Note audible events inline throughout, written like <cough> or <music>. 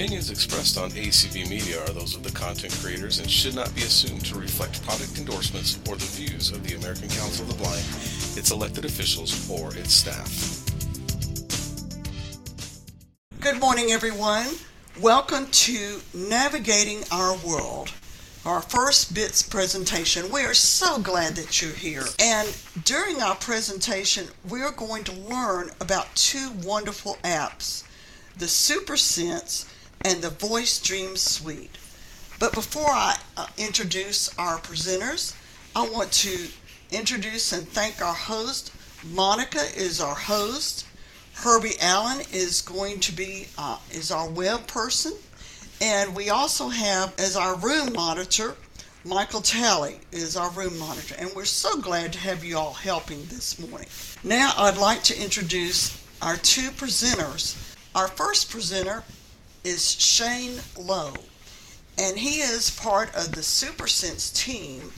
opinions expressed on ACB Media are those of the content creators and should not be assumed to reflect product endorsements or the views of the American Council of the Blind, its elected officials, or its staff. Good morning, everyone. Welcome to Navigating Our World, our first BITS presentation. We are so glad that you're here. And during our presentation, we're going to learn about two wonderful apps the SuperSense and the Voice Dream Suite. But before I uh, introduce our presenters, I want to introduce and thank our host. Monica is our host. Herbie Allen is going to be uh, is our web person, and we also have as our room monitor. Michael Talley is our room monitor, and we're so glad to have you all helping this morning. Now, I'd like to introduce our two presenters. Our first presenter is Shane Lowe, and he is part of the SuperSense team.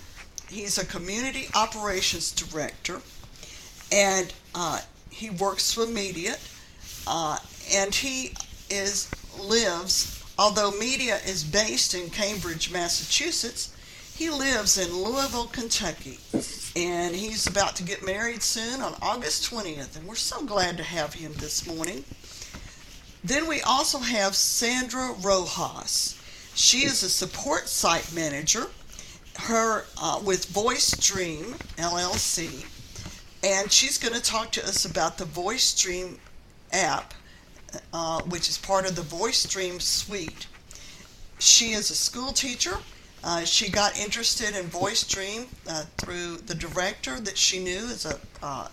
He's a community operations director, and uh, he works for Mediate, uh, and he is lives. Although Mediate is based in Cambridge, Massachusetts, he lives in Louisville, Kentucky, and he's about to get married soon on August 20th, and we're so glad to have him this morning. Then we also have Sandra Rojas. She is a support site manager. Her uh, with Voice Dream LLC, and she's going to talk to us about the Voice Dream app, uh, which is part of the Voice Dream suite. She is a school teacher. Uh, she got interested in Voice Dream uh, through the director that she knew as a uh,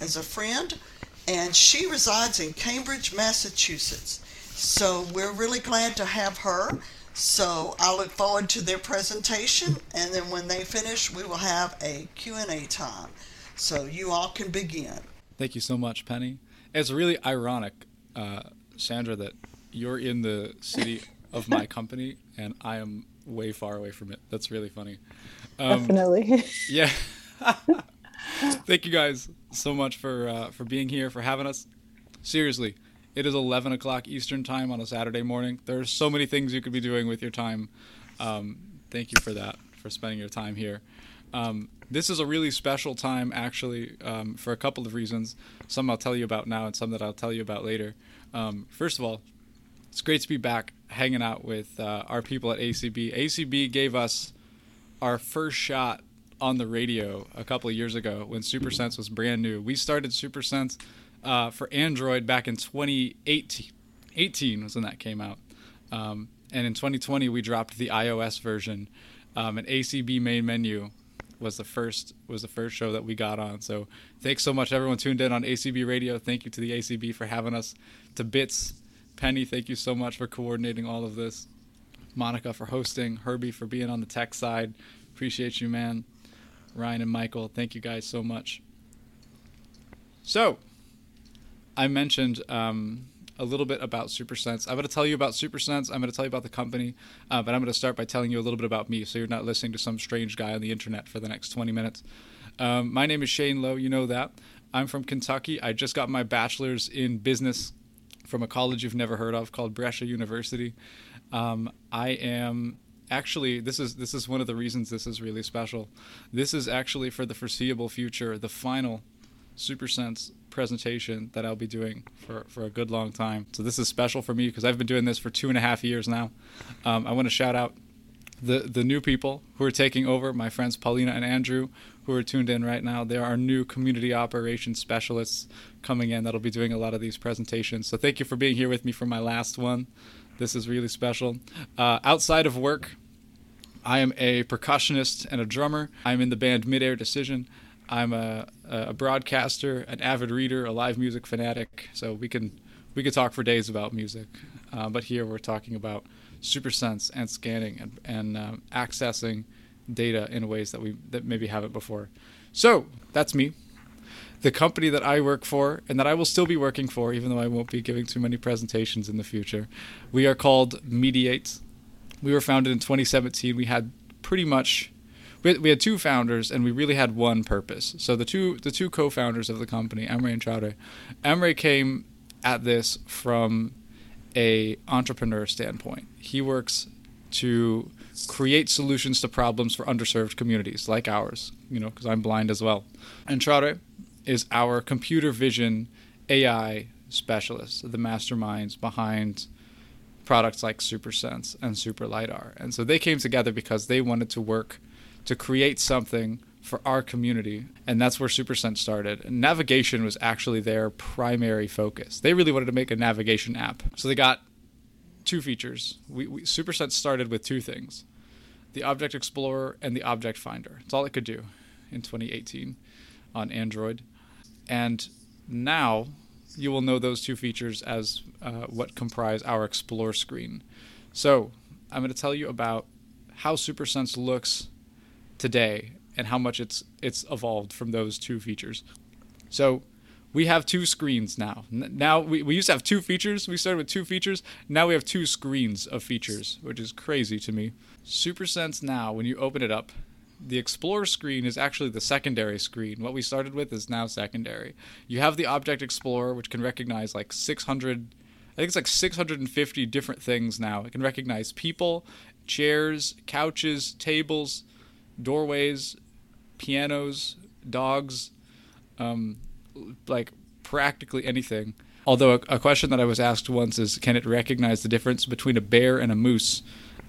as a friend, and she resides in Cambridge, Massachusetts. So we're really glad to have her. So I look forward to their presentation, and then when they finish, we will have a Q&A time. So you all can begin. Thank you so much, Penny. It's really ironic, uh, Sandra, that you're in the city of my <laughs> company and I am way far away from it. That's really funny. Um, Definitely. Yeah. <laughs> <laughs> Thank you guys so much for uh, for being here, for having us. Seriously, it is 11 o'clock Eastern time on a Saturday morning. There are so many things you could be doing with your time. Um, thank you for that, for spending your time here. Um, this is a really special time, actually, um, for a couple of reasons. Some I'll tell you about now, and some that I'll tell you about later. Um, first of all, it's great to be back hanging out with uh, our people at ACB. ACB gave us our first shot on the radio a couple of years ago when SuperSense was brand new. We started SuperSense uh, for Android back in 2018. 18 was when that came out. Um, and in 2020, we dropped the iOS version. Um, an ACB main menu was the first was the first show that we got on. So thanks so much everyone tuned in on ACB Radio. Thank you to the ACB for having us. To Bits, Penny, thank you so much for coordinating all of this. Monica for hosting, Herbie for being on the tech side. Appreciate you, man. Ryan and Michael, thank you guys so much. So, I mentioned um, a little bit about SuperSense. I'm going to tell you about SuperSense. I'm going to tell you about the company, uh, but I'm going to start by telling you a little bit about me so you're not listening to some strange guy on the internet for the next 20 minutes. Um, my name is Shane Lowe. You know that. I'm from Kentucky. I just got my bachelor's in business from a college you've never heard of called Brescia University. Um, I am actually this is this is one of the reasons this is really special. This is actually for the foreseeable future the final SuperSense presentation that I'll be doing for, for a good long time. So this is special for me because I've been doing this for two and a half years now. Um, I want to shout out the the new people who are taking over. My friends Paulina and Andrew, who are tuned in right now. There are new community operations specialists coming in that'll be doing a lot of these presentations. So thank you for being here with me for my last one. This is really special. Uh, outside of work, I am a percussionist and a drummer. I'm in the band Midair Decision. I'm a, a broadcaster, an avid reader, a live music fanatic. So we can we could talk for days about music, uh, but here we're talking about SuperSense and scanning and, and um, accessing data in ways that we that maybe haven't before. So that's me. The company that I work for and that I will still be working for, even though I won't be giving too many presentations in the future, we are called Mediate. We were founded in 2017. We had pretty much we had, we had two founders and we really had one purpose. So the two the two co-founders of the company, Emre and Cagri, Emre came at this from a entrepreneur standpoint. He works to create solutions to problems for underserved communities like ours, you know, because I'm blind as well. And Entrare is our computer vision AI specialist, the masterminds behind products like SuperSense and Super LiDAR. And so they came together because they wanted to work to create something for our community. And that's where SuperSense started. And navigation was actually their primary focus. They really wanted to make a navigation app. So they got two features. We, we SuperSense started with two things the Object Explorer and the Object Finder. It's all it could do in 2018 on Android. And now you will know those two features as uh, what comprise our Explore screen. So I'm going to tell you about how SuperSense looks today and how much it's it's evolved from those two features. So we have two screens now. Now we, we used to have two features. We started with two features. Now we have two screens of features, which is crazy to me. SuperSense now, when you open it up, the Explorer screen is actually the secondary screen. What we started with is now secondary. You have the Object Explorer, which can recognize like 600, I think it's like 650 different things now. It can recognize people, chairs, couches, tables, doorways, pianos, dogs, um, like practically anything. Although a, a, question that I was asked once is, can it recognize the difference between a bear and a moose?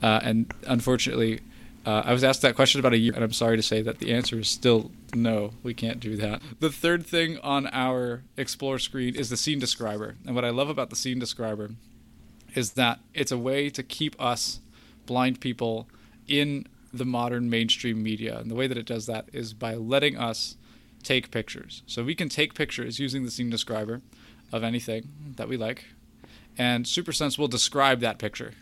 Uh, and unfortunately, uh, I was asked that question about a year, and I'm sorry to say that the answer is still no, we can't do that. The third thing on our Explore screen is the scene describer. And what I love about the scene describer is that it's a way to keep us blind people in the modern mainstream media. And the way that it does that is by letting us take pictures. So we can take pictures using the scene describer of anything that we like, and SuperSense will describe that picture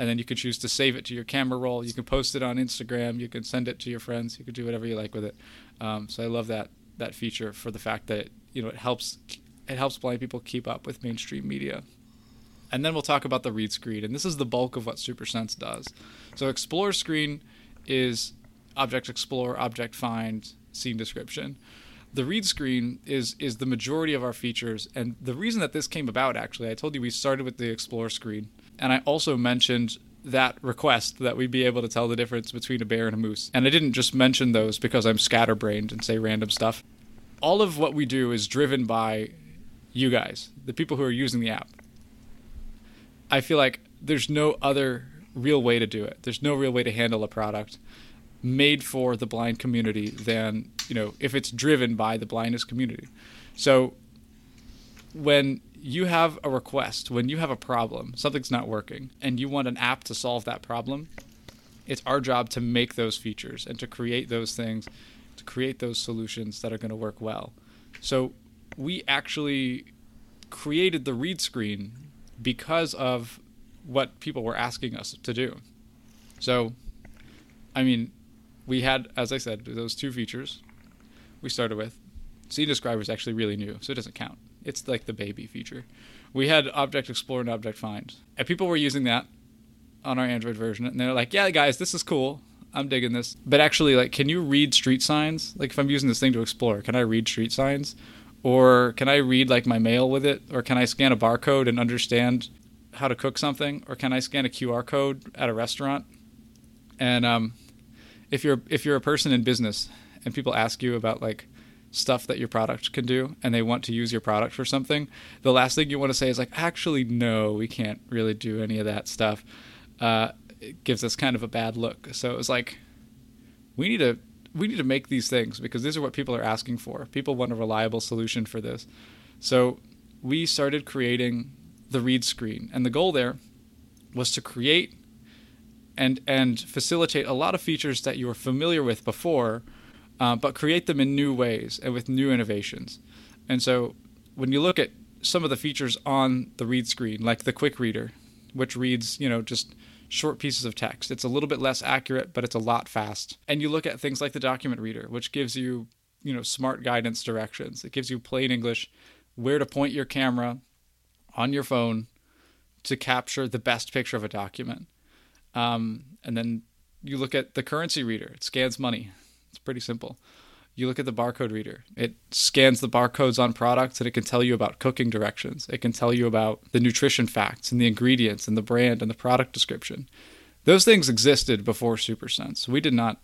and then you can choose to save it to your camera roll. You can post it on Instagram. You can send it to your friends. You can do whatever you like with it. Um, so I love that that feature for the fact that you know it helps it helps blind people keep up with mainstream media. And then we'll talk about the read screen, and this is the bulk of what SuperSense does. So Explore screen is Object Explore, Object Find, Scene Description. The read screen is is the majority of our features, and the reason that this came about actually, I told you we started with the Explore screen and I also mentioned that request that we be able to tell the difference between a bear and a moose. And I didn't just mention those because I'm scatterbrained and say random stuff. All of what we do is driven by you guys, the people who are using the app. I feel like there's no other real way to do it. There's no real way to handle a product made for the blind community than, you know, if it's driven by the blindness community. So when you have a request, when you have a problem, something's not working, and you want an app to solve that problem, it's our job to make those features and to create those things, to create those solutions that are going to work well. So we actually created the read screen because of what people were asking us to do. So, I mean, we had, as I said, those two features we started with. Scene Describer is actually really new, so it doesn't count. It's like the baby feature. We had Object Explorer and Object Find, and people were using that on our Android version, and they're like, "Yeah, guys, this is cool. I'm digging this." But actually, like, can you read street signs? Like, if I'm using this thing to explore, can I read street signs? Or can I read like my mail with it? Or can I scan a barcode and understand how to cook something? Or can I scan a QR code at a restaurant? And um, if you're if you're a person in business and people ask you about like stuff that your product can do and they want to use your product for something, the last thing you want to say is like, actually, no, we can't really do any of that stuff. Uh, it gives us kind of a bad look. So it was like, we need to we need to make these things because these are what people are asking for. People want a reliable solution for this. So we started creating the read screen, and the goal there was to create and and facilitate a lot of features that you were familiar with before uh, but create them in new ways and with new innovations. And so when you look at some of the features on the read screen, like the quick reader, which reads, you know, just short pieces of text. It's a little bit less accurate, but it's a lot fast. And you look at things like the document reader, which gives you, you know, smart guidance directions. It gives you plain English where to point your camera on your phone to capture the best picture of a document. Um, and then you look at the currency reader, it scans money. Pretty simple. You look at the barcode reader. It scans the barcodes on products and it can tell you about cooking directions. It can tell you about the nutrition facts and the ingredients and the brand and the product description. Those things existed before SuperSense. We did not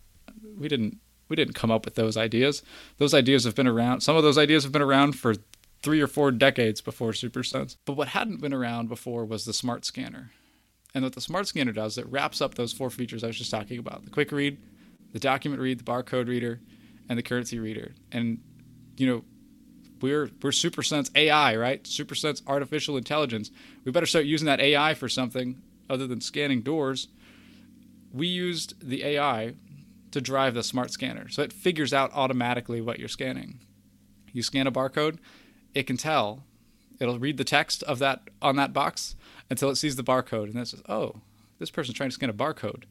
we didn't we didn't come up with those ideas. Those ideas have been around. Some of those ideas have been around for 3 or 4 decades before SuperSense. But what hadn't been around before was the smart scanner. And what the smart scanner does, it wraps up those four features I was just talking about. The quick read, the document read, the barcode reader, and the currency reader. And you know, we're we're SuperSense AI, right? SuperSense artificial intelligence. We better start using that AI for something other than scanning doors. We used the AI to drive the smart scanner. So it figures out automatically what you're scanning. You scan a barcode, it can tell. It'll read the text of that on that box until it sees the barcode and then it says, "Oh, this person's trying to scan a barcode."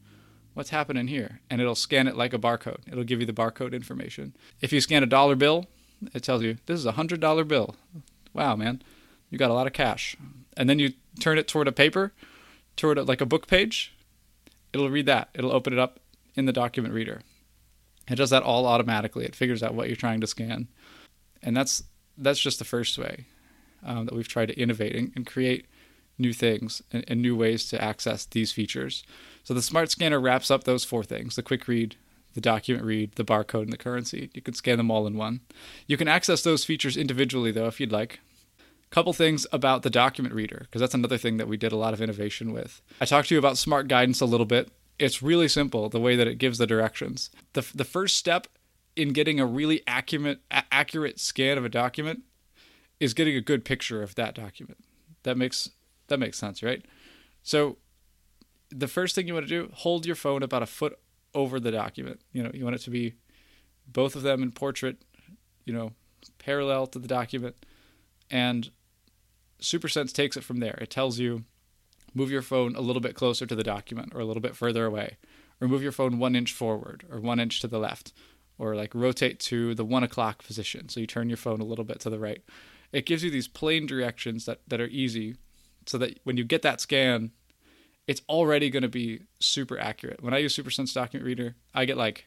What's happening here? And it'll scan it like a barcode. It'll give you the barcode information. If you scan a dollar bill, it tells you this is a hundred dollar bill. Wow, man, you got a lot of cash. And then you turn it toward a paper, toward a, like a book page. It'll read that. It'll open it up in the document reader. It does that all automatically. It figures out what you're trying to scan, and that's that's just the first way um, that we've tried to innovate and, and create new things and, and new ways to access these features. So the smart scanner wraps up those four things the quick read, the document read, the barcode, and the currency. You can scan them all in one. You can access those features individually, though, if you'd like. Couple things about the document reader, because that's another thing that we did a lot of innovation with. I talked to you about smart guidance a little bit. It's really simple the way that it gives the directions. The, the first step in getting a really accurate, accurate scan of a document is getting a good picture of that document. That makes that makes sense, right? So the first thing you want to do, hold your phone about a foot over the document. You know, you want it to be both of them in portrait, you know, parallel to the document. And SuperSense takes it from there. It tells you move your phone a little bit closer to the document or a little bit further away, or move your phone one inch forward or one inch to the left, or like rotate to the one o'clock position. So you turn your phone a little bit to the right. It gives you these plain directions that, that are easy so that when you get that scan, it's already going to be super accurate. When I use SuperSense Document Reader, I get like,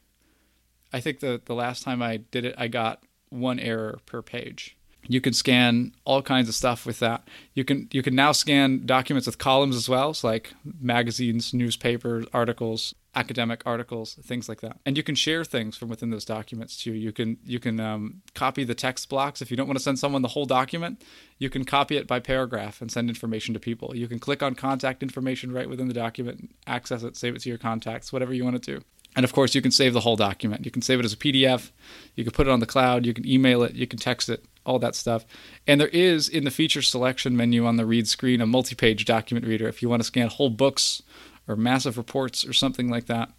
I think the, the last time I did it, I got one error per page. You can scan all kinds of stuff with that. You can you can now scan documents with columns as well, so like magazines, newspapers, articles, academic articles, things like that. And you can share things from within those documents too. You can you can um, copy the text blocks if you don't want to send someone the whole document. You can copy it by paragraph and send information to people. You can click on contact information right within the document, access it, save it to your contacts, whatever you want to do. And of course, you can save the whole document. You can save it as a PDF. You can put it on the cloud. You can email it. You can text it. All that stuff. And there is in the feature selection menu on the read screen a multi-page document reader if you want to scan whole books or massive reports or something like that,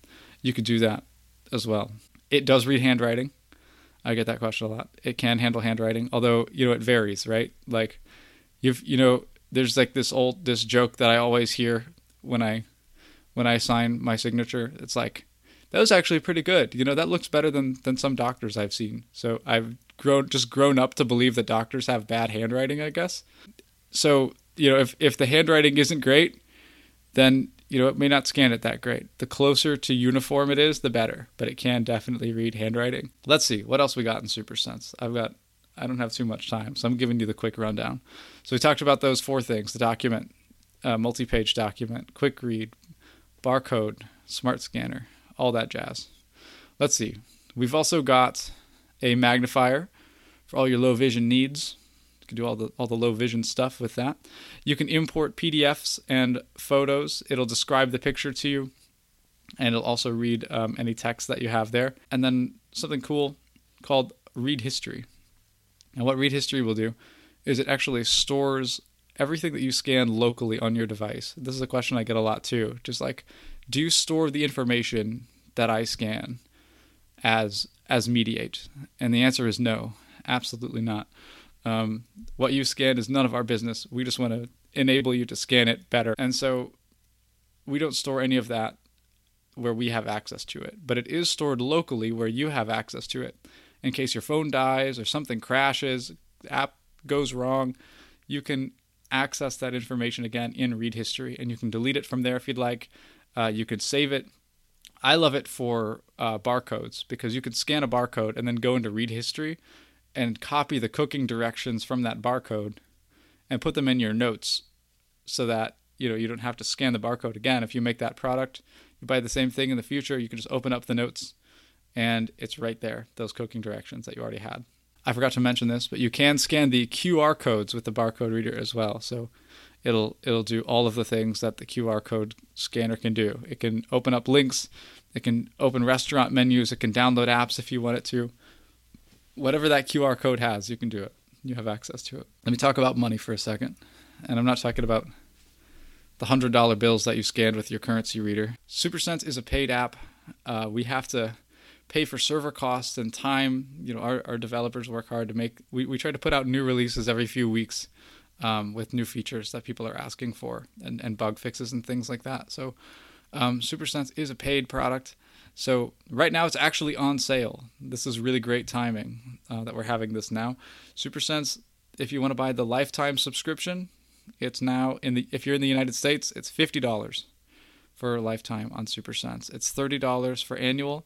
you could do that as well. It does read handwriting. I get that question a lot. It can handle handwriting, although you know it varies, right? Like you've you know there's like this old this joke that I always hear when I when I sign my signature. It's like that was actually pretty good. You know that looks better than than some doctors I've seen. So I've grown just grown up to believe that doctors have bad handwriting. I guess. So you know if if the handwriting isn't great, then you know, it may not scan it that great. The closer to uniform it is, the better, but it can definitely read handwriting. Let's see, what else we got in SuperSense? I've got, I don't have too much time, so I'm giving you the quick rundown. So we talked about those four things the document, uh, multi page document, quick read, barcode, smart scanner, all that jazz. Let's see, we've also got a magnifier for all your low vision needs You can do all the all the low vision stuff with that. You can import PDFs and photos. It'll describe the picture to you, and it'll also read um, any text that you have there. And then something cool called Read History. And what Read History will do is it actually stores everything that you scan locally on your device. This is a question I get a lot too. Just like, do you store the information that I scan as as mediate? And the answer is no, absolutely not. Um, what you scan is none of our business. We just want to enable you to scan it better. And so we don't store any of that where we have access to it, but it is stored locally where you have access to it. In case your phone dies or something crashes, app goes wrong, you can access that information again in read history and you can delete it from there if you'd like. Uh, you can save it I love it for uh, barcodes because you can scan a barcode and then go into read history and copy the cooking directions from that barcode and put them in your notes so that you know you don't have to scan the barcode again. If you make that product you buy the same thing in the future you can just open up the notes and it's right there those cooking directions that you already had. I forgot to mention this but you can scan the qr codes with the barcode reader as well. So it'll it'll do all of the things that the qr code scanner can do it can open up links it can open restaurant menus it can download apps if you want it to whatever that qr code has you can do it you have access to it let me talk about money for a second and i'm not talking about the hundred dollar bills that you scanned with your currency reader. SuperSense is a paid app. Uh, we have to pay for server costs and time. You know, our, our developers work hard to make. We, we try to put out new releases every few weeks um, with new features that people are asking for and, and bug fixes and things like that. So, um, SuperSense is a paid product. So right now it's actually on sale. This is really great timing uh, that we're having this now. SuperSense, if you want to buy the lifetime subscription, it's now in the if you're in the United States, it's fifty dollars for lifetime on SuperSense. It's thirty dollars for annual,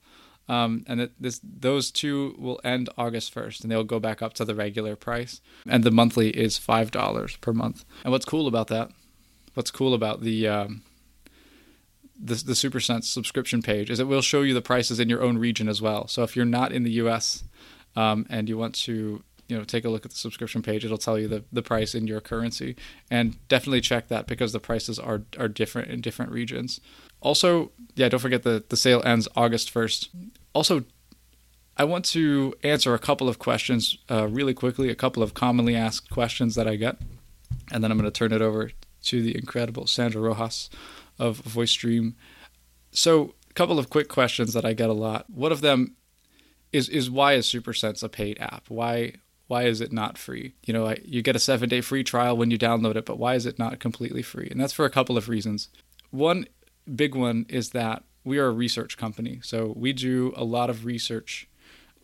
um, and it, this those two will end August first, and they'll go back up to the regular price. And the monthly is five dollars per month. And what's cool about that? What's cool about the um, the, the SuperSense subscription page is it will show you the prices in your own region as well. So if you're not in the U.S. Um, and you want to you know take a look at the subscription page it'll tell you the, the price in your currency and definitely check that because the prices are are different in different regions also yeah don't forget the the sale ends august 1st also i want to answer a couple of questions uh, really quickly a couple of commonly asked questions that i get and then i'm going to turn it over to the incredible sandra rojas of voice dream so a couple of quick questions that i get a lot one of them is is why is SuperSense a paid app? Why why is it not free? You know, you get a seven day free trial when you download it, but why is it not completely free? And that's for a couple of reasons. One big one is that we are a research company, so we do a lot of research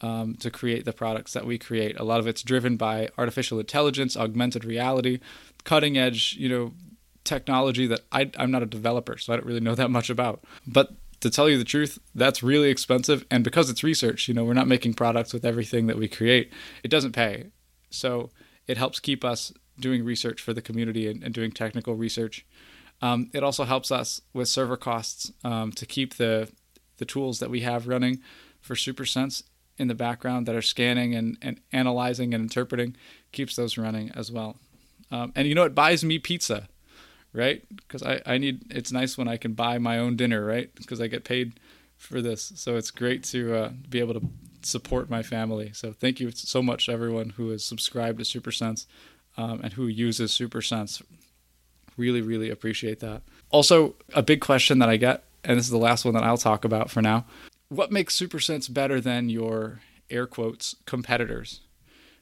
um, to create the products that we create. A lot of it's driven by artificial intelligence, augmented reality, cutting edge, you know, technology that I, I'm not a developer, so I don't really know that much about. But to tell you the truth, that's really expensive. And because it's research, you know, we're not making products with everything that we create, it doesn't pay. So it helps keep us doing research for the community and, and doing technical research. Um, it also helps us with server costs um, to keep the the tools that we have running for SuperSense in the background that are scanning and, and analyzing and interpreting keeps those running as well. Um, and you know, it buys me pizza right? Because I, I need it's nice when I can buy my own dinner, right? Because I get paid for this, so it's great to uh, be able to support my family. So thank you so much everyone who has subscribed to SuperSense um, and who uses SuperSense. Really, really appreciate that. Also, a big question that I get, and this is the last one that I'll talk about for now. What makes SuperSense better than your air quotes competitors?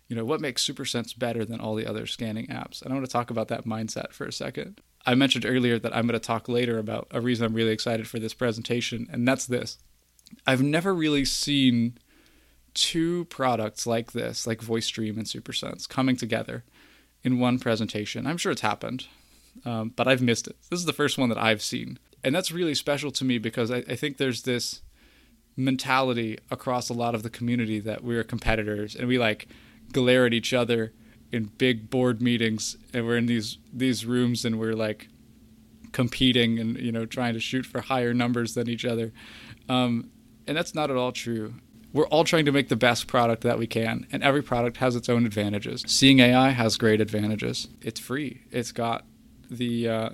You know, what makes SuperSense better than all the other scanning apps? And I want to talk about that mindset for a second. I mentioned earlier that I'm going to talk later about a reason I'm really excited for this presentation, and that's this. I've never really seen two products like this, like Voice Dream and SuperSense, coming together in one presentation. I'm sure it's happened, um, but I've missed it. This is the first one that I've seen. And that's really special to me because I, I think there's this mentality across a lot of the community that we're competitors and we like glare at each other in big board meetings and we're in these these rooms and we're like competing and you know trying to shoot for higher numbers than each other. Um, and that's not at all true. We're all trying to make the best product that we can and every product has its own advantages. Seeing ai has great advantages. It's free. It's got the uh,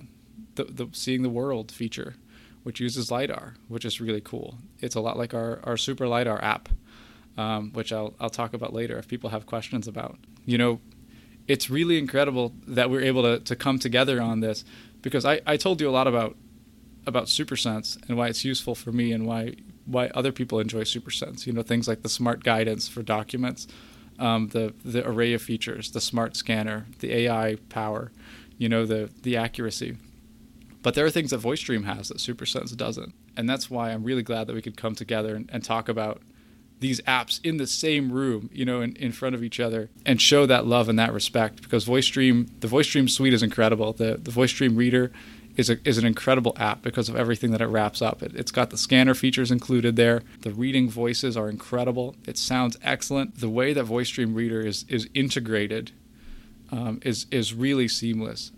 the, the seeing the world feature which uses lidar which is really cool. It's a lot like our, our super lidar app um, which I'll, I'll talk about later if people have questions about. You know it's really incredible that we're able to, to come together on this because I, I told you a lot about about SuperSense and why it's useful for me and why why other people enjoy SuperSense. You know, things like the smart guidance for documents, um, the the array of features, the smart scanner, the AI power, you know, the the accuracy. But there are things that Voice Dream has that SuperSense doesn't, and that's why I'm really glad that we could come together and, and talk about these apps in the same room, you know, in, in front of each other and show that love and that respect because Voice Dream, the Voice Dream suite is incredible. The, the Voice Dream reader is, a, is an incredible app because of everything that it wraps up. It, has got the scanner features included there. The reading voices are incredible. It sounds excellent. The way that Voice Dream Reader is, is integrated um, is, is really seamless.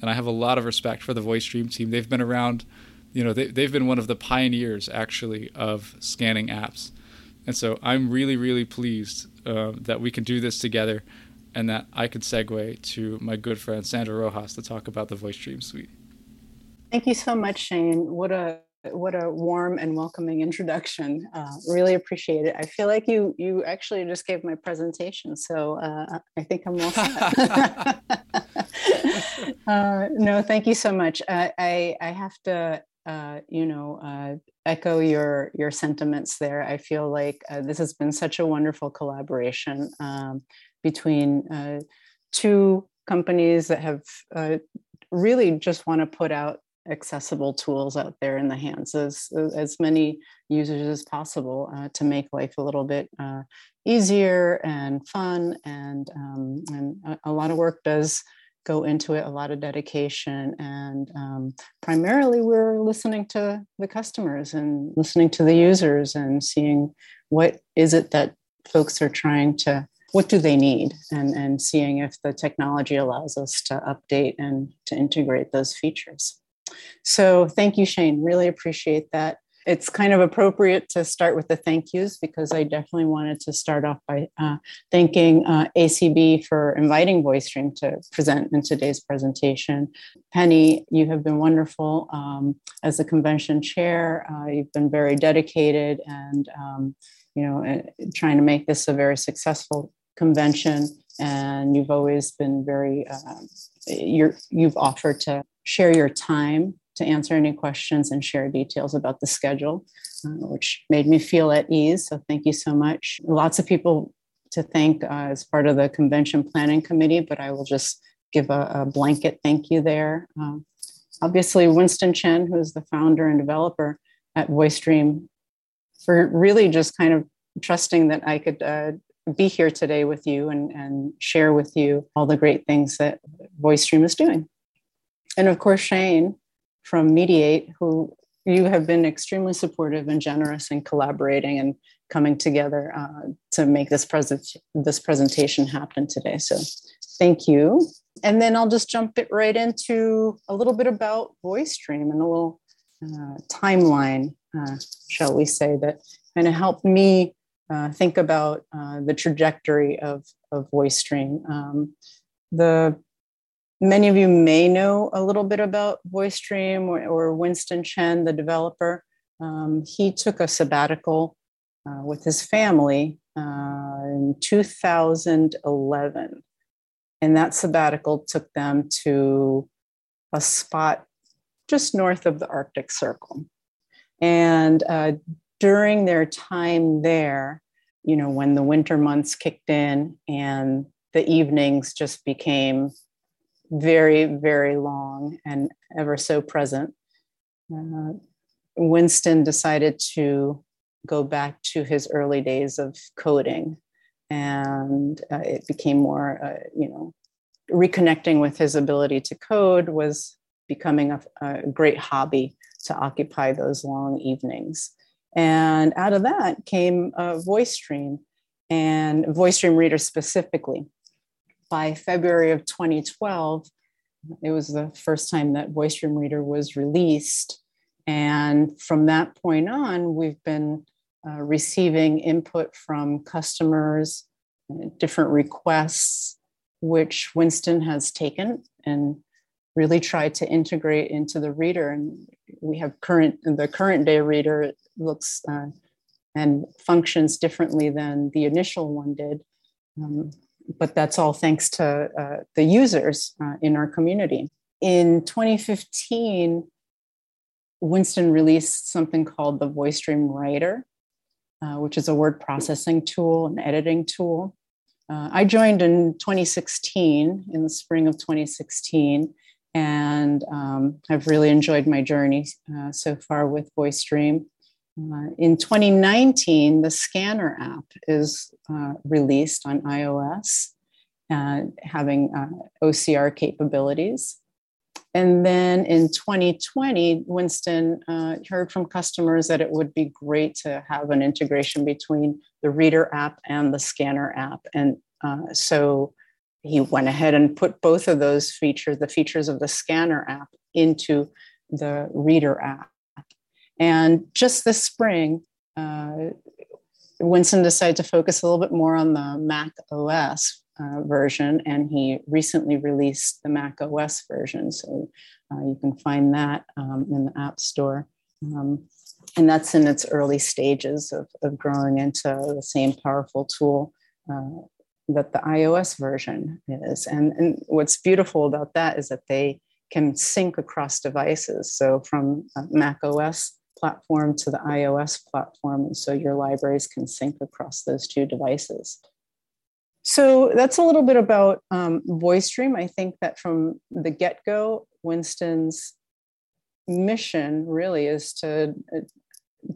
And I have a lot of respect for the Voice Dream team. They've been around, you know, they, they've been one of the pioneers actually of scanning apps. And so I'm really, really pleased uh, that we can do this together and that I could segue to my good friend Sandra Rojas to talk about the Voice Dream suite. Thank you so much, Shane. What a what a warm and welcoming introduction. Uh, really appreciate it. I feel like you you actually just gave my presentation, so uh, I think I'm all set. <laughs> uh, no, thank you so much. I I have to uh, you know uh, echo your your sentiments there. I feel like uh, this has been such a wonderful collaboration um, between two companies that have really just want to put out accessible tools out there in the hands as as many users as possible uh, to make life a little bit uh, easier and fun and um, and a, a, lot of work does go into it a lot of dedication and um, primarily we're listening to the customers and listening to the users and seeing what is it that folks are trying to what do they need? And and seeing if the technology allows us to update and to integrate those features so thank you, Shane. Really appreciate that. It's kind of appropriate to start with the thank yous because I definitely wanted to start off by uh, thanking uh, ACB for inviting Voice Dream to present in today's presentation. Penny, you have been wonderful um, as the convention chair. Uh, you've been very dedicated and um, you know uh, trying to make this a very successful convention. And you've always been very uh, you're, you've offered to share your time to answer any questions and share details about the schedule, uh, which made me feel at ease. So thank you so much. Lots of people to thank uh, as part of the convention planning committee, but I will just give a, a blanket thank you there. Um, obviously, Winston Chen, who is the founder and developer at Voice Dream, for really just kind of trusting that I could uh, be here today with you and, and share with you all the great things that Voice Dream is doing and of course, Shane from Mediate, who you have been extremely supportive and generous in collaborating and coming together uh, to make this present this presentation happen today. So, thank you. And then I'll just jump it right into a little bit about Voice Dream and a little uh, timeline, uh, shall we say, that kind of helped me uh, think about uh, the trajectory of of Voice Dream. Um, the Many of you may know a little bit about Voice Dream or, or Winston Chen, the developer. Um, he took a sabbatical uh, with his family uh, in 2011. And that sabbatical took them to a spot just north of the Arctic Circle. And uh, during their time there, you know, when the winter months kicked in and the evenings just became very, very long and ever so present. Uh, Winston decided to go back to his early days of coding, and uh, it became more, uh, you know, reconnecting with his ability to code was becoming a, a great hobby to occupy those long evenings. And out of that came a Voice Dream and Voice Dream Reader specifically by February of 2012, it was the first time that Voice Dream Reader was released. And from that point on, we've been uh, receiving input from customers, different requests, which Winston has taken and really tried to integrate into the reader. And we have current, the current day reader looks uh, and functions differently than the initial one did. Um, but that's all thanks to uh, the users uh, in our community. In 2015, Winston released something called the Voice Dream Writer, uh, which is a word processing tool, an editing tool. Uh, I joined in 2016, in the spring of 2016, and um, I've really enjoyed my journey uh, so far with Voice Dream. Uh, in 2019, the Scanner app is uh, released on iOS, uh, having uh, OCR capabilities. and then in 2020, Winston uh, heard from customers that it would be great to have an integration between the Reader app and the Scanner app. And so he went ahead and put both of those features, the features of the Scanner app, into the Reader app. And just this spring, uh, Winston decided to focus a little bit more on the Mac OS uh, version, and he recently released the Mac OS version. So uh, you can find that um, in the App Store. Um, and that's in its early stages of, of growing into the same powerful tool uh, that the iOS version is. And, and what's beautiful about that is that they can sync across devices. So from Mac OS platform to the iOS platform. And so your libraries can sync across those two devices. So that's a little bit about um, Voice Dream. I think that from the get go, Winston's mission really is to uh,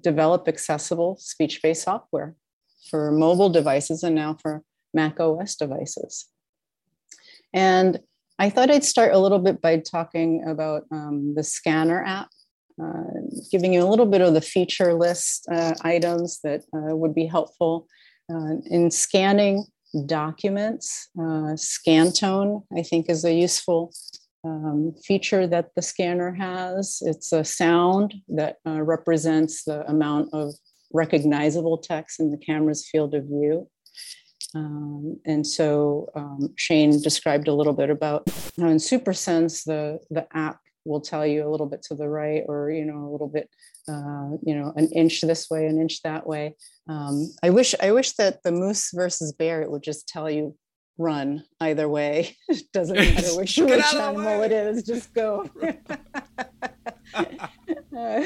develop accessible speech based software for mobile devices and now for Mac OS devices. And I thought I'd start a little bit by talking about um, the scanner app, giving you a little bit of the feature list uh, items that uh, would be helpful uh, in scanning documents. Uh, Scantone, I think, is a useful um, feature that the scanner has. It's a sound that uh, represents the amount of recognizable text in the camera's field of view. Um, and so um, Shane described a little bit about how in SuperSense, the, the app will tell you a little bit to the right or, you know, a little bit, uh, you know, an inch this way, an inch that way. Um, I wish I wish that the moose versus bear it would just tell you run either way. <laughs> it doesn't <laughs> matter which, which animal it is, just go. <laughs> uh,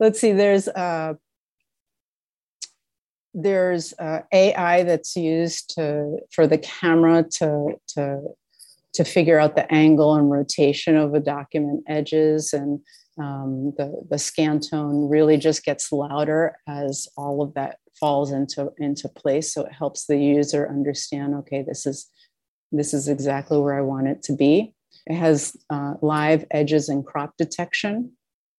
let's see. There's uh, there's uh, AI that's used to for the camera to to to figure out the angle and rotation of a document edges and um, the, the scan tone really just gets louder as all of that falls into, into place. So it helps the user understand, okay, this is, this is exactly where I want it to be. It has uh, live edges and crop detection.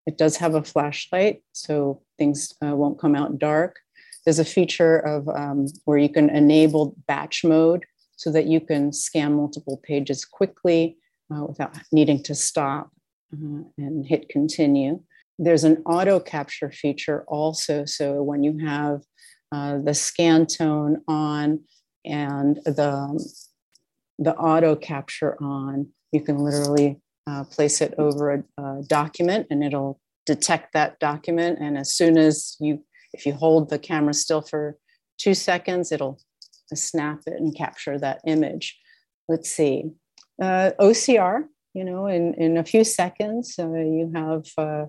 It does have a flashlight, so things uh, won't come out dark. There's a feature of um, where you can enable batch mode so that you can scan multiple pages quickly uh, without needing to stop uh, and hit continue. There's an auto capture feature also. So when you have uh, the scan tone on and the, the auto capture on, you can literally uh, place it over a, a document and it'll detect that document. And as soon as you, if you hold the camera still for two seconds, it'll snap it and capture that image. Let's see. Uh, OCR you know, in, in a few seconds, uh, you have uh,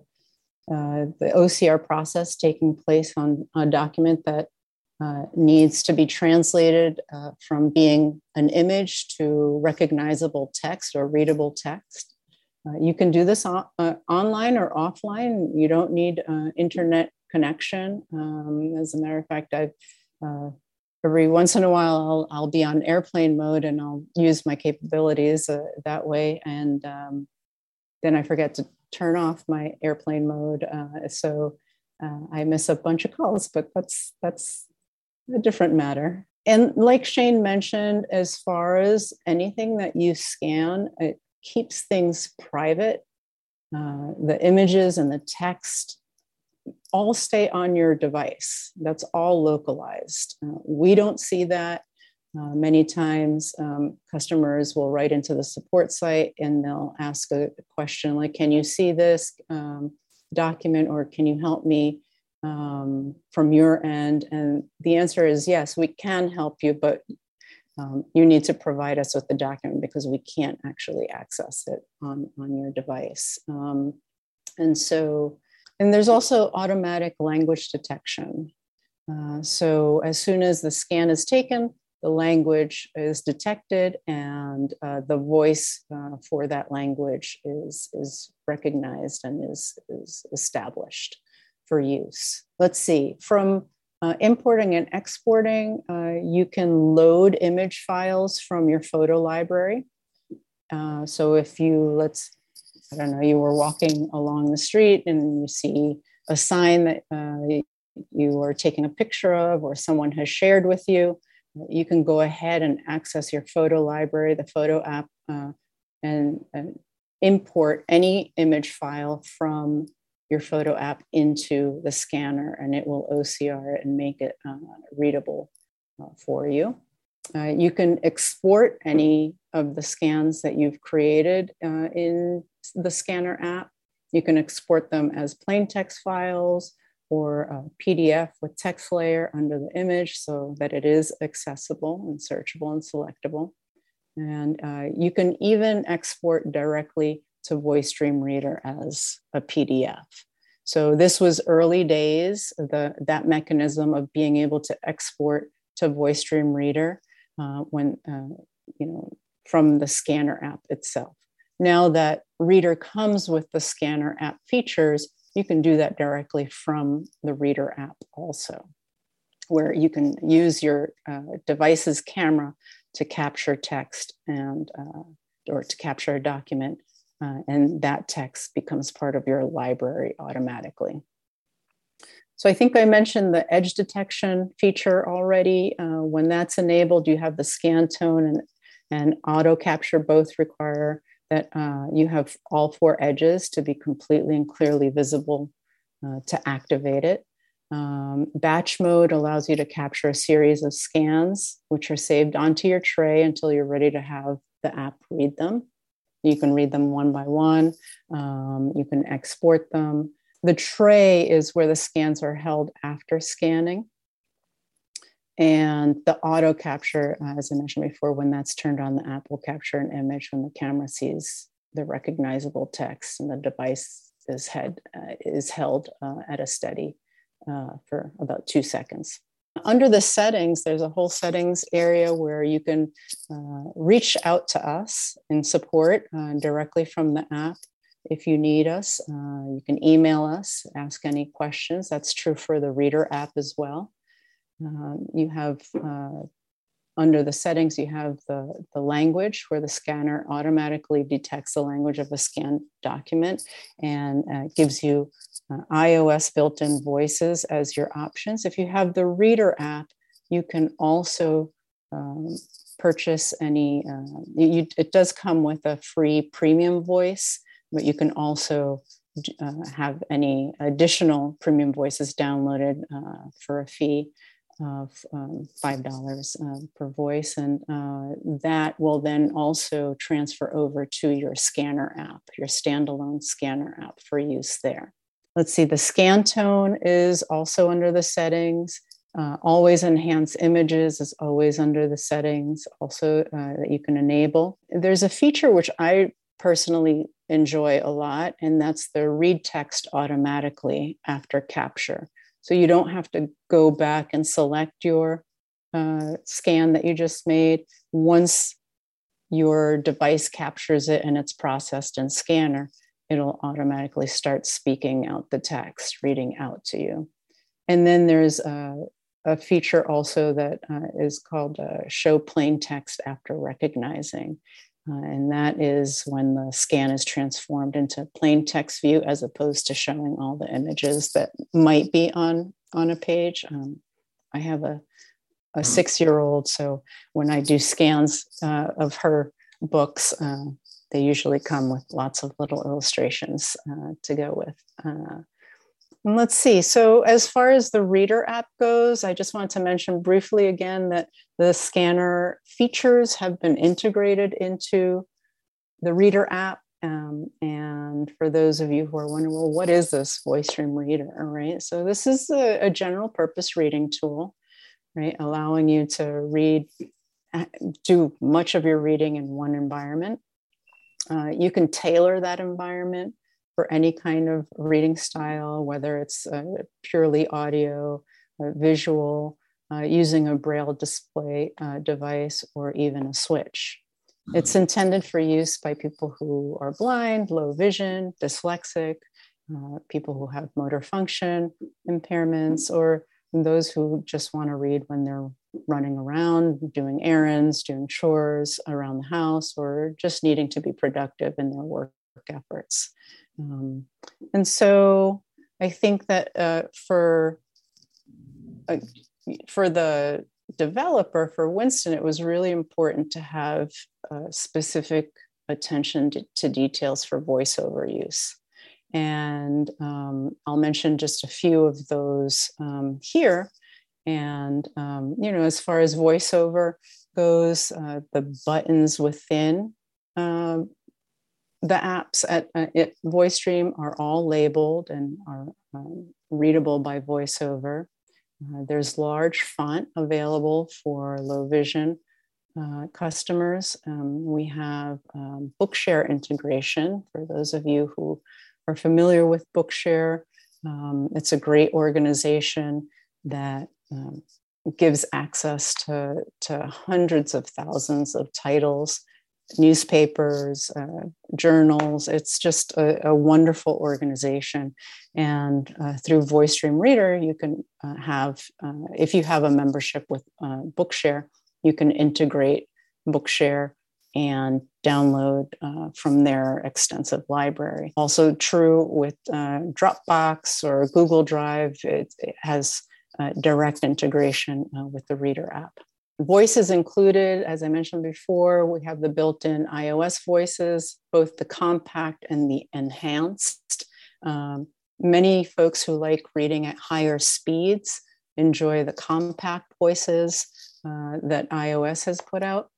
uh, the OCR process taking place on a document that uh, needs to be translated uh, from being an image to recognizable text or readable text. Uh, you can do this on, online or offline. You don't need internet connection. Um, as a matter of fact, I've every once in a while I'll, I'll be on airplane mode and I'll use my capabilities uh, that way. And um, then I forget to turn off my airplane mode. Uh, so uh, I miss a bunch of calls, but that's, that's a different matter. And like Shane mentioned, as far as anything that you scan, it keeps things private. Uh, the images and the text all stay on your device. That's all localized. Uh, we don't see that. Uh, many times, um, customers will write into the support site and they'll ask a question like, Can you see this um, document or can you help me um, from your end? And the answer is yes, we can help you, but um, you need to provide us with the document because we can't actually access it on, on your device. Um, and so, and there's also automatic language detection. Uh, so as soon as the scan is taken, the language is detected and uh, the voice uh, for that language is, is recognized and is, is established for use. Let's see, from uh, importing and exporting, uh, you can load image files from your photo library. Uh, so if you, let's I don't know, you were walking along the street and you see a sign that uh, you are taking a picture of or someone has shared with you, you can go ahead and access your photo library, the photo app, uh, and, and, import any image file from your photo app into the scanner and it will OCR it and make it uh, readable uh, for you. Uh, you can export any of the scans that you've created uh, in the scanner app. You can export them as plain text files or PDF with text layer under the image so that it is accessible and searchable and selectable. And uh, you can even export directly to Voice Dream Reader as a PDF. So this was early days, the, that mechanism of being able to export to Voice Dream Reader uh, when, uh, you know, from the scanner app itself. Now that Reader comes with the scanner app features, you can do that directly from the Reader app also, where you can use your uh, device's camera to capture text and uh, or to capture a document, uh, and that text becomes part of your library automatically. So I think I mentioned the edge detection feature already. Uh, when that's enabled, you have the scan tone and, and auto capture both require that uh, you have all four edges to be completely and clearly visible uh, to activate it. Um, batch mode allows you to capture a series of scans, which are saved onto your tray until you're ready to have the app read them. You can read them one by one. Um, you can export them. The tray is where the scans are held after scanning. And the auto capture, uh, as I mentioned before, when that's turned on, the app will capture an image when the camera sees the recognizable text and the device is, head, uh, is held uh, at a steady uh, for about two seconds. Under the settings, there's a whole settings area where you can uh, reach out to us in support uh, directly from the app. If you need us, you can email us, ask any questions. That's true for the Reader app as well. Um, you have uh, under the settings, you have the, the language where the scanner automatically detects the language of a scanned document and uh, gives you uh, iOS built in voices as your options. If you have the Reader app, you can also um, purchase any, uh, you, it does come with a free premium voice, but you can also uh, have any additional premium voices downloaded uh, for a fee of um, $5 uh, per voice. And uh, that will then also transfer over to your scanner app, your standalone scanner app for use there. Let's see, the scan tone is also under the settings. Uh, always enhance images is always under the settings, also uh, that you can enable. There's a feature which I personally enjoy a lot, and that's the read text automatically after capture. So you don't have to go back and select your uh, scan that you just made. Once your device captures it and it's processed in scanner, it'll automatically start speaking out the text, reading out to you. And then there's a, a feature also that uh, is called uh, show plain text after recognizing. Uh, and that is when the scan is transformed into plain text view as opposed to showing all the images that might be on, on a page. Um, I have a, a hmm. six year old, so when I do scans uh, of her books, uh, they usually come with lots of little illustrations uh, to go with. Uh, Let's see. So, as far as the Reader app goes, I just want to mention briefly again that the scanner features have been integrated into the Reader app. Um, and for those of you who are wondering, well, what is this Voice Dream Reader? Right. So, this is a, a general purpose reading tool, right, allowing you to read, uh, do much of your reading in one environment. Uh, you can tailor that environment for any kind of reading style, whether it's uh, purely audio, uh, visual, uh, using a braille display uh, device, or even a switch. It's mm-hmm. intended for use by people who are blind, low vision, dyslexic, uh, people who have motor function impairments, or those who just want to read when they're running around, doing errands, doing chores around the house, or just needing to be productive in their work work efforts. Um, and so I think that uh, for uh, for the developer, for Winston, it was really important to have uh, specific attention to, to, details for voiceover use. And um, I'll mention just a few of those um, here. And, um, you know, as far as voiceover goes, uh, the buttons within uh, the apps at, uh, it, Voice Dream are all labeled and are um, readable by VoiceOver. Uh, there's large font available for low vision uh, customers. Um, we have um, Bookshare integration for those of you who are familiar with Bookshare. Um, it's a great organization that um, gives access to, to hundreds of thousands of titles newspapers, uh, journals. It's just a, a, wonderful organization. And uh, through Voice Dream Reader, you can uh, have, uh, if you have a membership with uh, Bookshare, you can integrate Bookshare and download uh, from their extensive library. Also, true with Dropbox or Google Drive, it, it has direct integration with the Reader app. Voices included, as I mentioned before, we have the built in iOS voices, both the compact and the enhanced. Um, many folks who like reading at higher speeds enjoy the compact voices uh, that iOS has put out.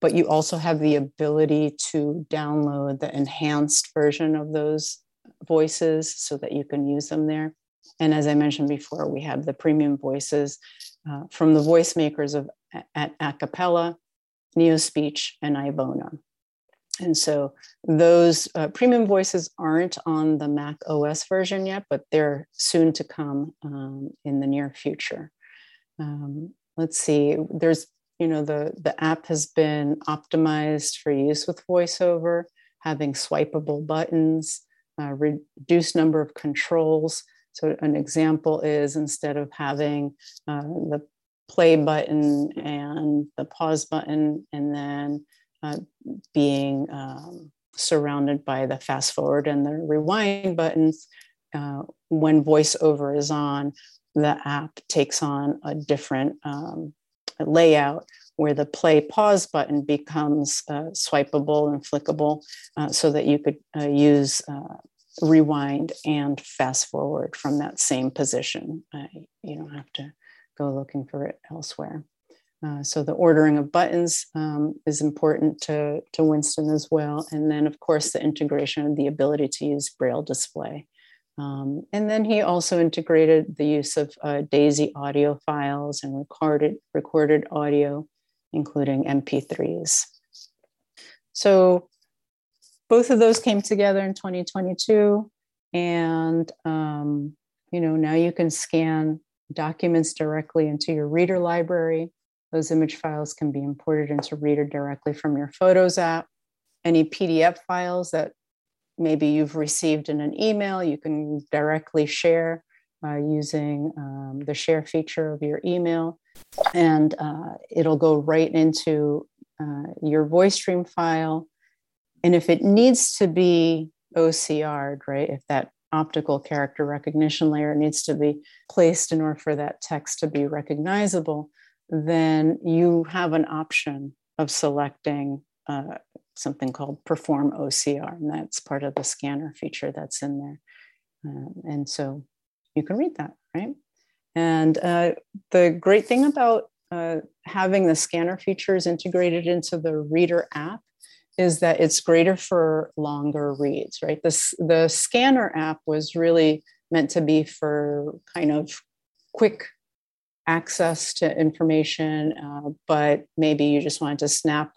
But you also have the ability to download the enhanced version of those voices so that you can use them there. And as I mentioned before, we have the premium voices uh, from the voice makers of at Acapella, NeoSpeech, and Ivona. And so those uh, premium voices aren't on the Mac OS version yet, but they're soon to come um, in the near future. Um, let's see, there's, you know, the, the app has been optimized for use with VoiceOver, having swipeable buttons, uh, reduced number of controls. So an example is instead of having uh, the play button and the pause button, and then uh, being um, surrounded by the fast forward and the rewind buttons. Uh, when voiceover is on, the app takes on a different um, layout where the play pause button becomes uh, swipeable and flickable uh, so that you could uh, use uh, rewind and fast forward from that same position. you don't have to go looking for it elsewhere. Uh, so the ordering of buttons um, is important to, to Winston as well. And then of course the integration of the ability to use Braille display. Um, and then he also integrated the use of uh, DAISY audio files and recorded, recorded audio, including MP3s. So both of those came together in 2022. And, um, you know, now you can scan documents directly into your reader library. Those image files can be imported into Reader directly from your Photos app. Any PDF files that maybe you've received in an email, you can directly share uh, using um, the share feature of your email. And uh, it'll go right into uh, your Voice Dream file. And if it needs to be OCR'd, right, if that optical character recognition layer needs to be placed in order for that text to be recognizable, then you have an option of selecting uh, something called perform OCR, and that's part of the scanner feature that's in there. Uh, and so you can read that, right? And uh, the great thing about uh, having the scanner features integrated into the Reader app is that it's greater for longer reads, right? This the scanner app was really meant to be for kind of quick access to information, uh, but maybe you just wanted to snap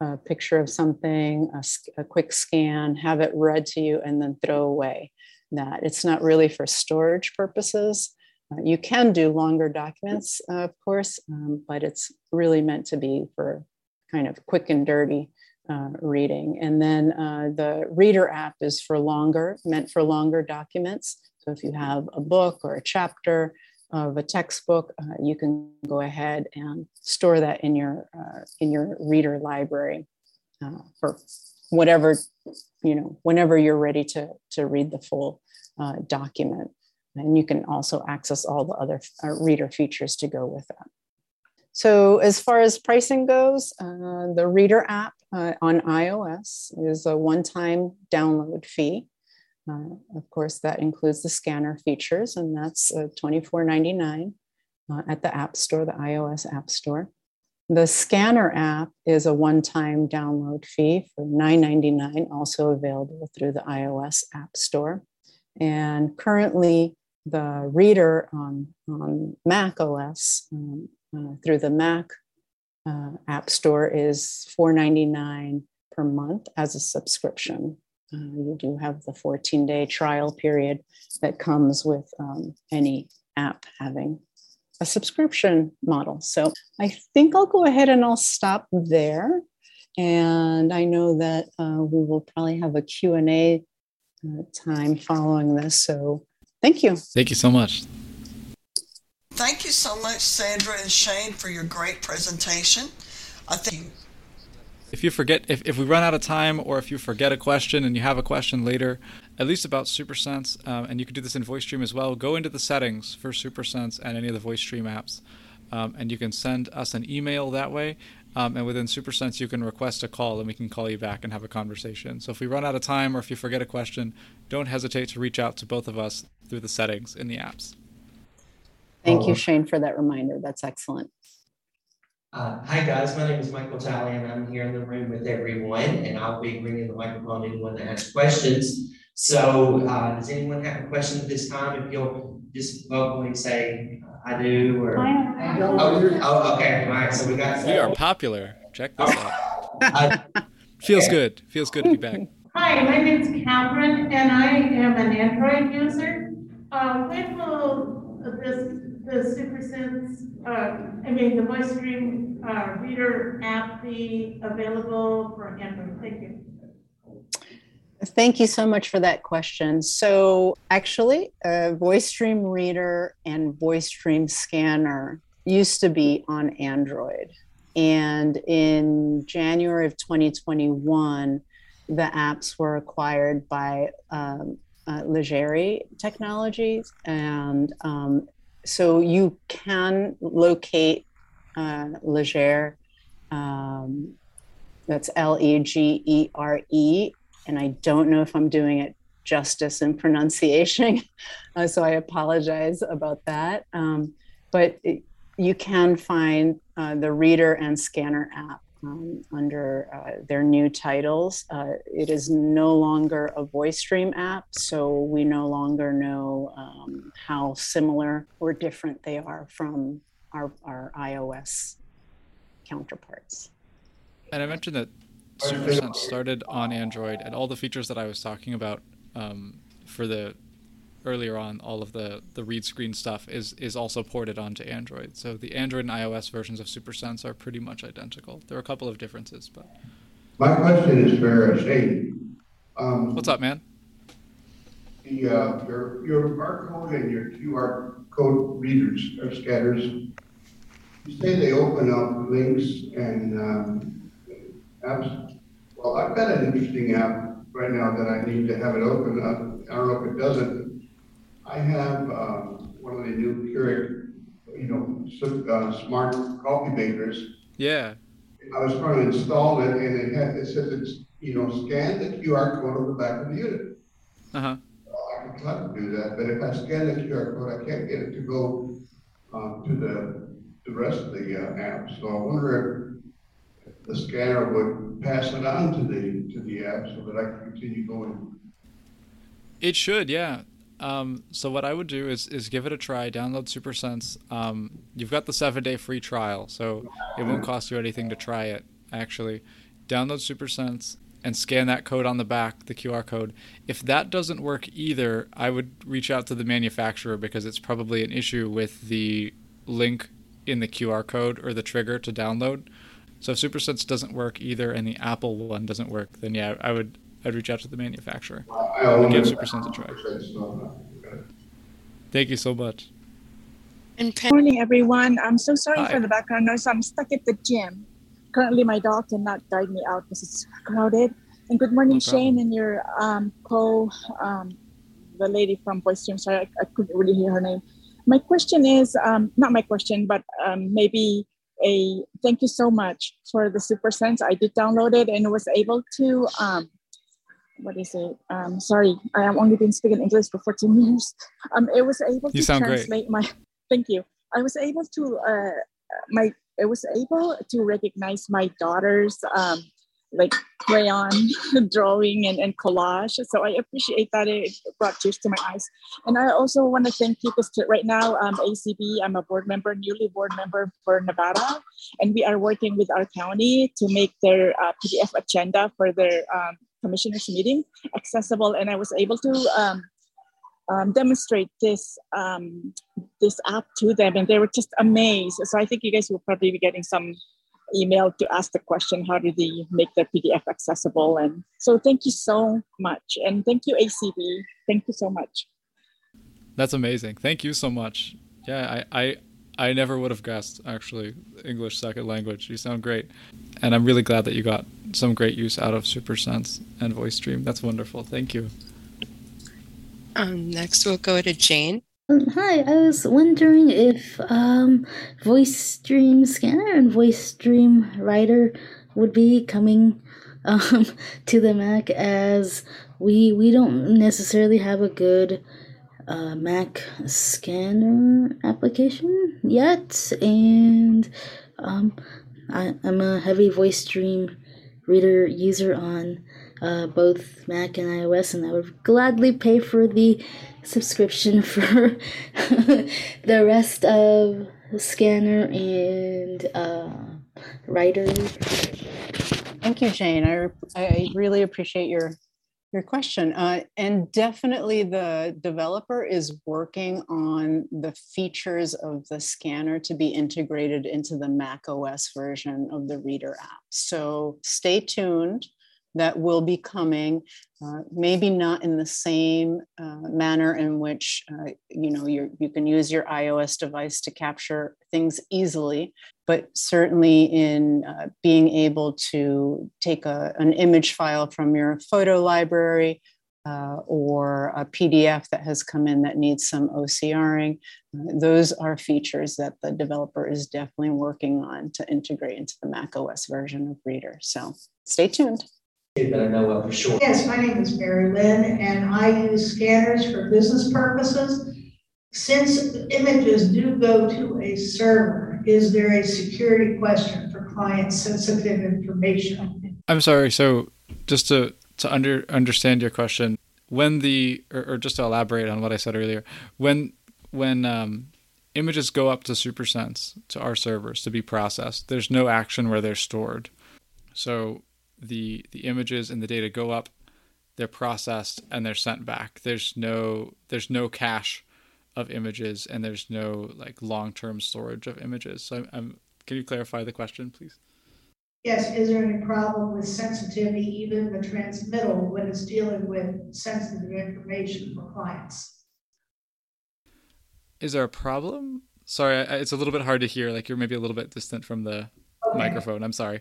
a picture of something, a, a, quick scan, have it read to you, and then throw away that. It's not really for storage purposes. Uh, you can do longer documents, uh, of course, um, but it's really meant to be for kind of quick and dirty uh, reading. And then uh, the reader app is for longer, meant for longer documents. So if you have a book or a chapter of a textbook, uh, you can go ahead and store that in your uh, in your reader library uh, for whatever you know whenever you're ready to to read the full uh, document and you can also access all the other reader features to go with that so as far as pricing goes uh, the reader app uh, on ios is a one-time download fee uh, of course that includes the scanner features and that's uh, $24.99 at the app store the ios app store the scanner app is a one-time download fee for $9.99, also available through the iOS App Store. And currently, the reader on, on Mac OS um, uh, through the Mac uh, App Store is $4.99 per month as a subscription. Uh, you do have the 14 day trial period that comes with um, any app having a subscription model. So I think I'll go ahead and I'll stop there. And I know that uh, we will probably have a Q&A uh, time following this. So thank you. Thank you so much. Thank you so much, Sandra and Shane, for your great presentation. I think if you forget if, if we run out of time or if you forget a question and you have a question later at least about supersense um, and you can do this in voice dream as well go into the settings for supersense and any of the voice dream apps um, and you can send us an email that way um, and within supersense you can request a call and we can call you back and have a conversation. So if we run out of time or if you forget a question don't hesitate to reach out to both of us through the settings in the apps thank you shane for that reminder that's excellent uh, hi guys, my name is Michael Talley and I'm here in the room with everyone and I'll be bringing the microphone to anyone that has questions. So uh, does anyone have a question at this time? If you'll just vocally say, uh, I do or. I oh, oh, okay, all right, so we got. We are popular. Check this out. <laughs> Feels good. Feels good to be back. Hi, my name is Catherine and I am an Android user. Uh, when will this the SuperSense, uh, I mean, the Voice Dream uh, reader app be available for Android? Thank you. Thank you so much for that question. So, actually, a Voice Dream Reader and Voice Dream Scanner used to be on Android. And in January of 2021, the apps were acquired by um, uh, Legere Technologies, and um, so you can locate uh, Legere. Um, that's L E G E R E, and I don't know if I'm doing it justice in pronunciation, <laughs> uh, so I apologize about that. Um, but it, you can find uh, the Reader and Scanner app um, under uh, their new titles. Uh, it is no longer a Voice Dream app, so we no longer know um, how similar or different they are from our, our iOS counterparts. And I mentioned that Super SuperSense started on Android, and all the features that I was talking about um, for the earlier on, all of the the read screen stuff is is also ported onto Android. So the Android and iOS versions of SuperSense are pretty much identical. There are a couple of differences, but. My question is for Shane. Um, What's up, man? The uh, your your barcode and your QR code readers or scanners. You say they open up links and um, apps. Well, I've got an interesting app right now that I need to have it open up. I don't know if it doesn't I have uh, one of the new Keurig, you know, uh, smart coffee makers. Yeah. I was trying to install it, and it had it says it's you know scan the QR code on the back of the unit. Uh huh. Well, I can try to do that, but if I scan the QR code, I can't get it to go uh, to the the rest of the uh, app. So I wonder if the scanner would pass it on to the to the app so that I can continue going. It should, yeah. Um, so what I would do is is give it a try. Download SuperSense. Um, you've got the seven day free trial, so it won't cost you anything to try it. Actually, download SuperSense and scan that code on the back, the QR code. If that doesn't work either, I would reach out to the manufacturer because it's probably an issue with the link in the QR code or the trigger to download. So if SuperSense doesn't work either and the Apple one doesn't work, then yeah, I would I'd reach out to the manufacturer. I give SuperSense a try. Thank you so much. Good morning, everyone. I'm so sorry Hi. for the background noise. I'm stuck at the gym. Currently, my dog cannot guide me out because it's crowded. And good morning, no Shane, and your um, co, um, the lady from Voice Dream. Sorry, I, I, couldn't really hear her name. My question is um, not my question, but um, maybe a thank you so much for the Super Sense. I did download it and was able to um, what is it? Um, sorry, I have only been speaking English for 14 years. Um, it was able you to translate great. my. <laughs> Thank you. I was able to uh, my. I was able to recognize my daughter's um, like crayon <laughs> drawing and, and collage. So I appreciate that it brought tears to my eyes. And I also want to thank you because right now, um, ACB, I'm a board member, newly board member for Nevada, and we are working with our county to make their uh, PDF agenda for their um, commissioners meeting accessible. And I was able to um, um, demonstrate this um, this app to them, and they were just amazed. So I think you guys will probably be getting some email to ask the question how do they make the pdf accessible? And so thank you so much and thank you acb thank you so much. That's amazing. Thank you so much. Yeah i i, I never would have guessed actually english second language. You sound great and i'm really glad that you got some great use out of supersense and Voice VoiceStream. That's wonderful. Thank you. Um, next we'll go to jane. Hi, I was wondering if um, Voice Dream Scanner and Voice VoiceStream Writer would be coming um, <laughs> to the Mac as we we don't necessarily have a good uh, Mac scanner application yet, and um, I, I'm a heavy Voice VoiceStream reader user on uh, both Mac and iOS, and I would gladly pay for the subscription <laughs> for <laughs> the rest of scanner and uh, writer. Thank you, Jane. I, I really appreciate your your question. Uh, and definitely the developer is working on the features of the scanner to be integrated into the Mac OS version of the Reader app. So stay tuned that will be coming, uh, maybe not in the same uh, manner in which uh, you know you can use your iOS device to capture things easily, but certainly in uh, being able to take a, an image file from your photo library. Uh, or a PDF that has come in that needs some OCRing. Uh, those are features that the developer is definitely working on to integrate into the Mac OS version of Reader. So stay tuned that I know of for sure. Yes, my name is Mary Lynn, and I use scanners for business purposes. Since images do go to a server, is there a security question for client sensitive information? I'm sorry. So, just to to under understand your question, when the or, or just to elaborate on what I said earlier, when when um, images go up to SuperSense to our servers to be processed, there's no action where they're stored. So the the images and the data go up, they're processed and they're sent back. There's no there's no cache of images and there's no like long-term storage of images. So I'm, I'm can you clarify the question, please? Yes, is there any problem with sensitivity, even the transmittal, when it's dealing with sensitive information for clients? Is there a problem? Sorry, it's a little bit hard to hear. Like you're maybe a little bit distant from the okay. microphone. I'm sorry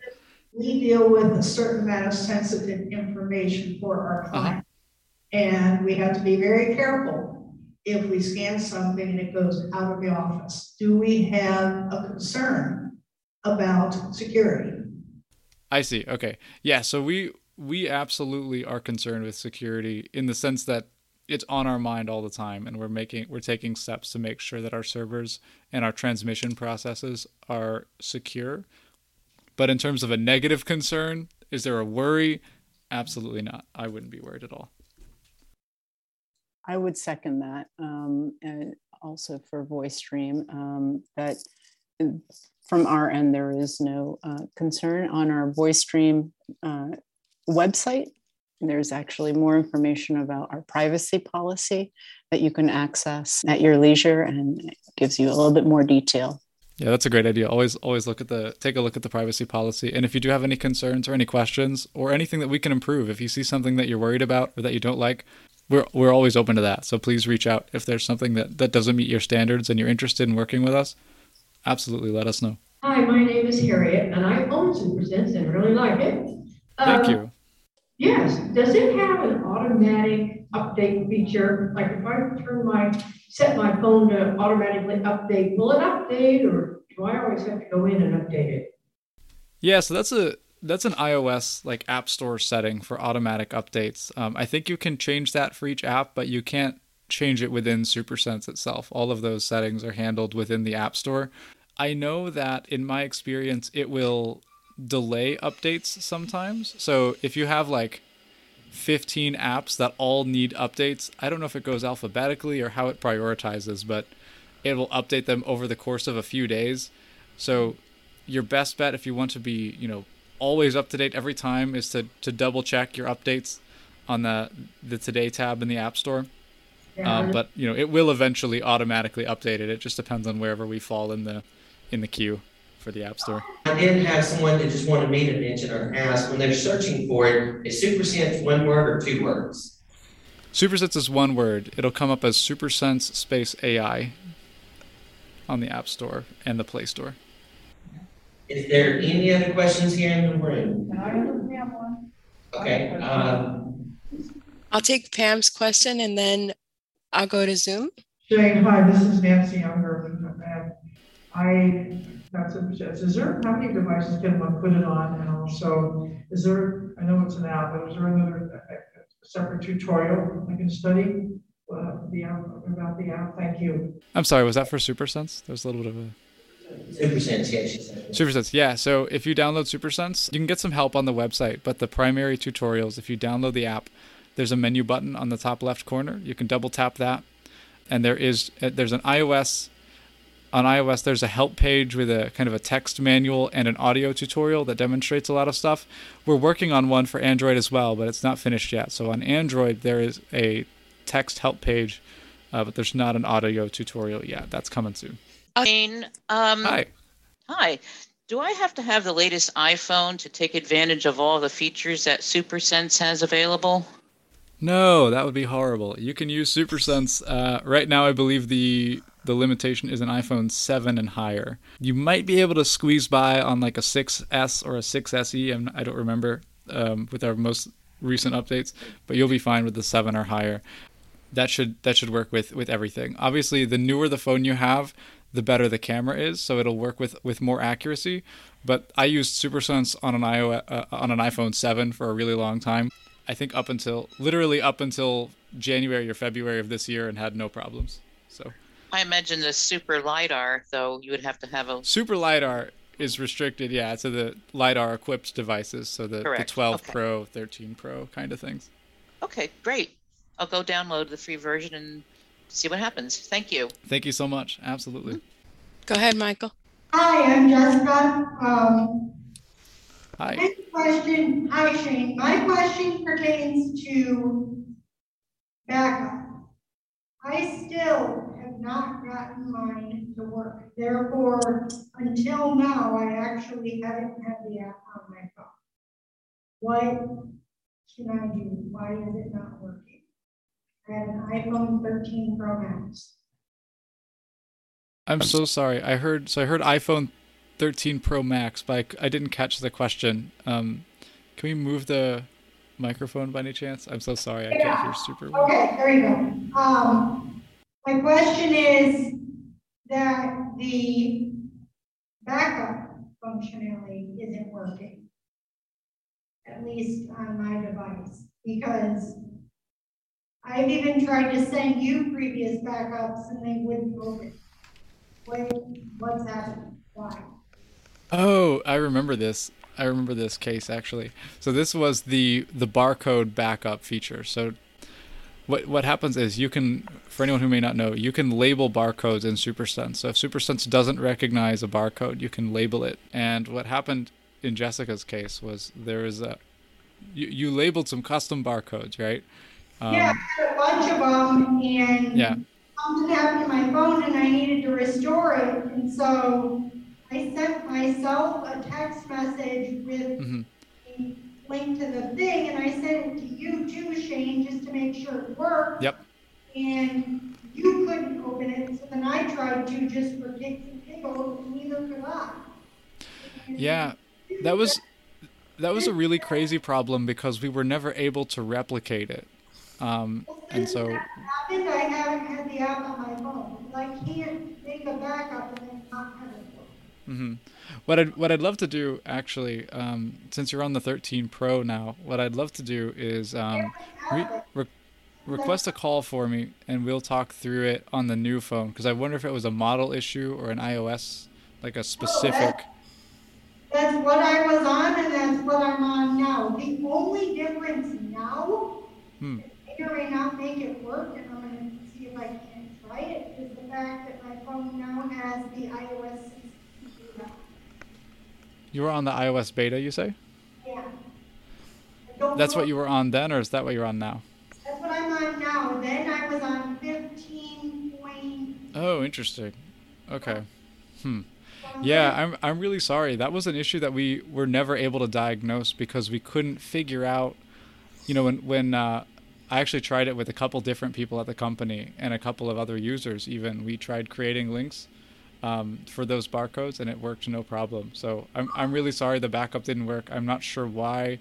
we deal with a certain amount of sensitive information for our uh-huh. client. Uh-huh. And we have to be very careful if we scan something and it goes out of the office. Do we have a concern about security? I see. Okay. Yeah, so we we absolutely are concerned with security in the sense that it's on our mind all the time and we're making we're taking steps to make sure that our servers and our transmission processes are secure but in terms of a negative concern, is there a worry? Absolutely not. I wouldn't be worried at all. I would second that. Um, and also for Voice Dream, um, that from our end, there is no uh, concern on our Voice Dream uh, website. There's actually more information about our privacy policy that you can access at your leisure and it gives you a little bit more detail yeah, that's a great idea. Always always look at the take a look at the privacy policy. And if you do have any concerns or any questions or anything that we can improve, if you see something that you're worried about or that you don't like, we're we're always open to that. So please reach out if there's something that, that doesn't meet your standards and you're interested in working with us. Absolutely let us know. Hi, my name is Harriet and I own Super SuperSense and really like it. Thank um, you. Yes, does it have an automatic update feature? Like if I turn my, set my phone to automatically update, will it update or do I always have to go in and update it? Yeah, so that's a that's an iOS like App Store setting for automatic updates. Um, I think you can change that for each app, but you can't change it within SuperSense itself. All of those settings are handled within the App Store. I know that in my experience, it will delay updates sometimes. So if you have like 15 apps that all need updates, I don't know if it goes alphabetically or how it prioritizes, but it will update them over the course of a few days. So your best bet if you want to be, you know, always up to date every time is to, to double check your updates on the the today tab in the app store. Yeah. Um, but you know it will eventually automatically update it. It just depends on wherever we fall in the in the queue for the app store. I did have someone that just wanted me to mention or ask, when they're searching for it, is SuperSense one word or two words? SuperSense is one word. It'll come up as SuperSense space AI on the App Store and the Play Store. Is there any other questions here in the room? I have one. Okay, um, I'll take Pam's question and then I'll go to Zoom. Jane, hi, this is Nancy Younger. and I, that's a, is there, how many devices can one put it on? And also, is there, I know it's an app, but is there another uh, separate tutorial I can study? uh, The app, about the app, thank you. I'm sorry, was that for SuperSense? There's a little bit of a SuperSense, yeah. SuperSense, yeah. So if you download SuperSense, you can get some help on the website. But the primary tutorials, if you download the app, there's a menu button on the top left corner. You can double tap that, and there is uh, there's an iOS. On iOS, there's a help page with a kind of a text manual and an audio tutorial that demonstrates a lot of stuff. We're working on one for Android as well, but it's not finished yet. So on Android, there is a text help page, uh, but there's not an audio tutorial yet. That's coming soon. Jane, um, Hi. hi. Do I have to have the latest iPhone to take advantage of all the features that SuperSense has available? No, that would be horrible. You can use SuperSense. Uh, right now, I believe the the limitation is an iPhone 7 and higher. You might be able to squeeze by on like a 6S or a 6SE. I'm, I don't remember um, with our most recent updates, but you'll be fine with the 7 or higher. That should that should work with with everything. Obviously, the newer the phone you have, the better the camera is, so it'll work with with more accuracy. But I used SuperSense on an iOS, uh, on an iPhone 7 for a really long time. I think up until literally up until January or February of this year, and had no problems. So I imagine the Super LiDAR, though, you would have to have a. Super LiDAR is restricted, yeah, to the LiDAR equipped devices, so the, the 12 Okay. Pro, 13 Pro kind of things. Okay, great. I'll go download the free version and see what happens. Thank you. Thank you so much. Absolutely. Go ahead, Michael. Hi, I'm Jessica. Um, Hi. my question, hi Shane, my question pertains to backup. I still have not gotten mine to work. Therefore, until now, I actually haven't had the app on my phone. What can I do? Why is it not working? I have an iPhone thirteen Pro Max. I'm so sorry. I heard so I heard iPhone 13 Pro Max, but I, I didn't catch the question. Um, can we move the microphone by any chance? I'm so sorry. I can't hear super well. Okay, there you go. Um, my question is that the backup functionality isn't working. At least on my device, because I've even tried to send you previous backups and they wouldn't open. What, what's happening? Why? Oh, I remember this. I remember this case actually. So this was the the barcode backup feature. So what what happens is you can for anyone who may not know, you can label barcodes in SuperSense. So if SuperSense doesn't recognize a barcode, you can label it. And what happened in Jessica's case was there is a you, you labeled some custom barcodes, right? Um, Yeah, I had a bunch of them and Yeah. something happened to my phone and I needed to restore it. And so I sent myself a text message with mhm. a link to the thing and I sent it to you too, Shane, just to make sure it worked. Yep. And you couldn't open it, so then I tried to just for kicks and giggles, and neither could I. Yeah, that was that was a really crazy problem because we were never able to replicate it. Um, and so happened, I haven't had the app on my phone. I can't make a backup and then not have it. hmm What I'd what I'd love to do actually, um, since you're on the 13 Pro now, what I'd love to do is um, re- re- request a call for me, and we'll talk through it on the new phone. Because I wonder if it was a model issue or an iOS, like a specific. That's what I was on and that's what I'm on now. The only difference now, Hmm. may or may not make it work, and I'm gonna see if I can try it, is the fact that my phone now has the iOS 16 app. You were on the iOS beta, you say? Yeah. That's what you were on then, or is that what you're on now? That's what I'm on now. Then I was on fifteen point, Oh, interesting. Okay. Hmm. Yeah, I'm I'm really sorry. That was an issue that we were never able to diagnose because we couldn't figure out. You know, when when uh, I actually tried it with a couple different people at the company and a couple of other users. Even we tried creating links um, for those barcodes, and it worked no problem. So I'm I'm really sorry the backup didn't work. I'm not sure why.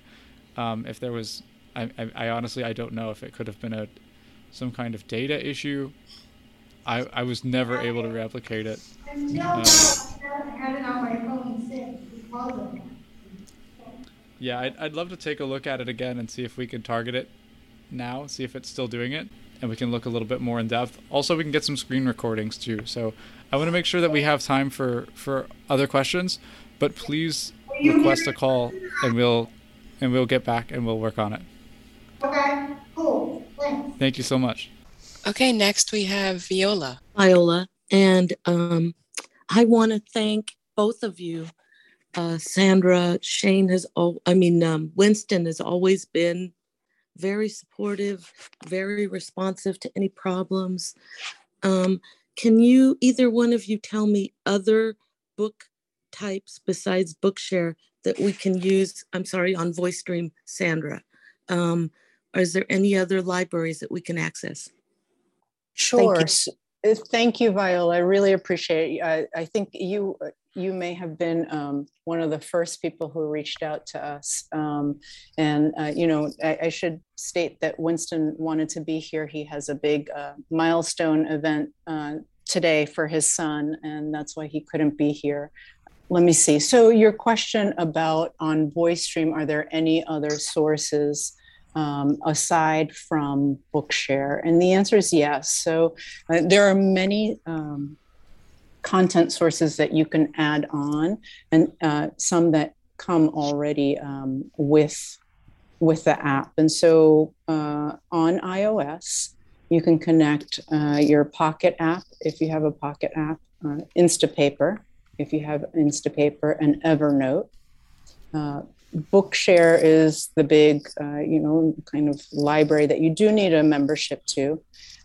Um, if there was, I, I I honestly I don't know if it could have been a some kind of data issue. I I was never able to replicate it. Um. Yeah, I'd, I'd love to take a look at it again and see if we can target it now, see if it's still doing it, and we can look a little bit more in depth. Also, we can get some screen recordings too. So I want to make sure that we have time for for other questions, but please request a call and we'll and we'll get back and we'll work on it. Okay, cool, thanks. Thank you so much. Okay, next we have Viola. Viola, and um, I want to thank both of you. Uh, Sandra, Shane has, al- I mean, um, Winston has always been very supportive, very responsive to any problems. Um, can you, either one of you, tell me other book types besides Bookshare that we can use? I'm sorry, on Voice Dream, Sandra. Um, is there any other libraries that we can access? Sure. you. S- uh, Thank you, Viola. I really appreciate it. I, I think you uh, you may have been um, one of the first people who reached out to us. Um, and uh, you know, I, I should state that Winston wanted to be here. He has a big uh, milestone event uh, today for his son, and that's why he couldn't be here. Let me see. So your question about on Voice Dream, are there any other sources? um, aside from Bookshare? And the answer is yes. So uh, there are many um, content sources that you can add on, and uh, some that come already um, with with the app. And so uh, on iOS, you can connect uh, your Pocket app if you have a Pocket app, uh, Instapaper if you have Instapaper, and Evernote. Uh, Bookshare is the big, uh, you know, kind of library that you do need a membership to.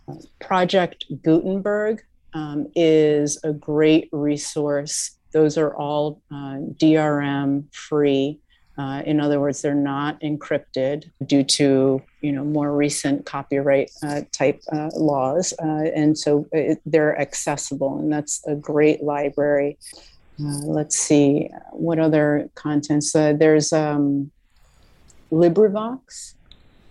Uh, Project Gutenberg um, is a great resource. Those are all uh, DRM free. Uh, in other words, they're not encrypted due to you know more recent copyright uh, type uh, laws, uh, and so it, they're accessible, and that's a great library. Uh, let's see what other contents. There's um, LibriVox,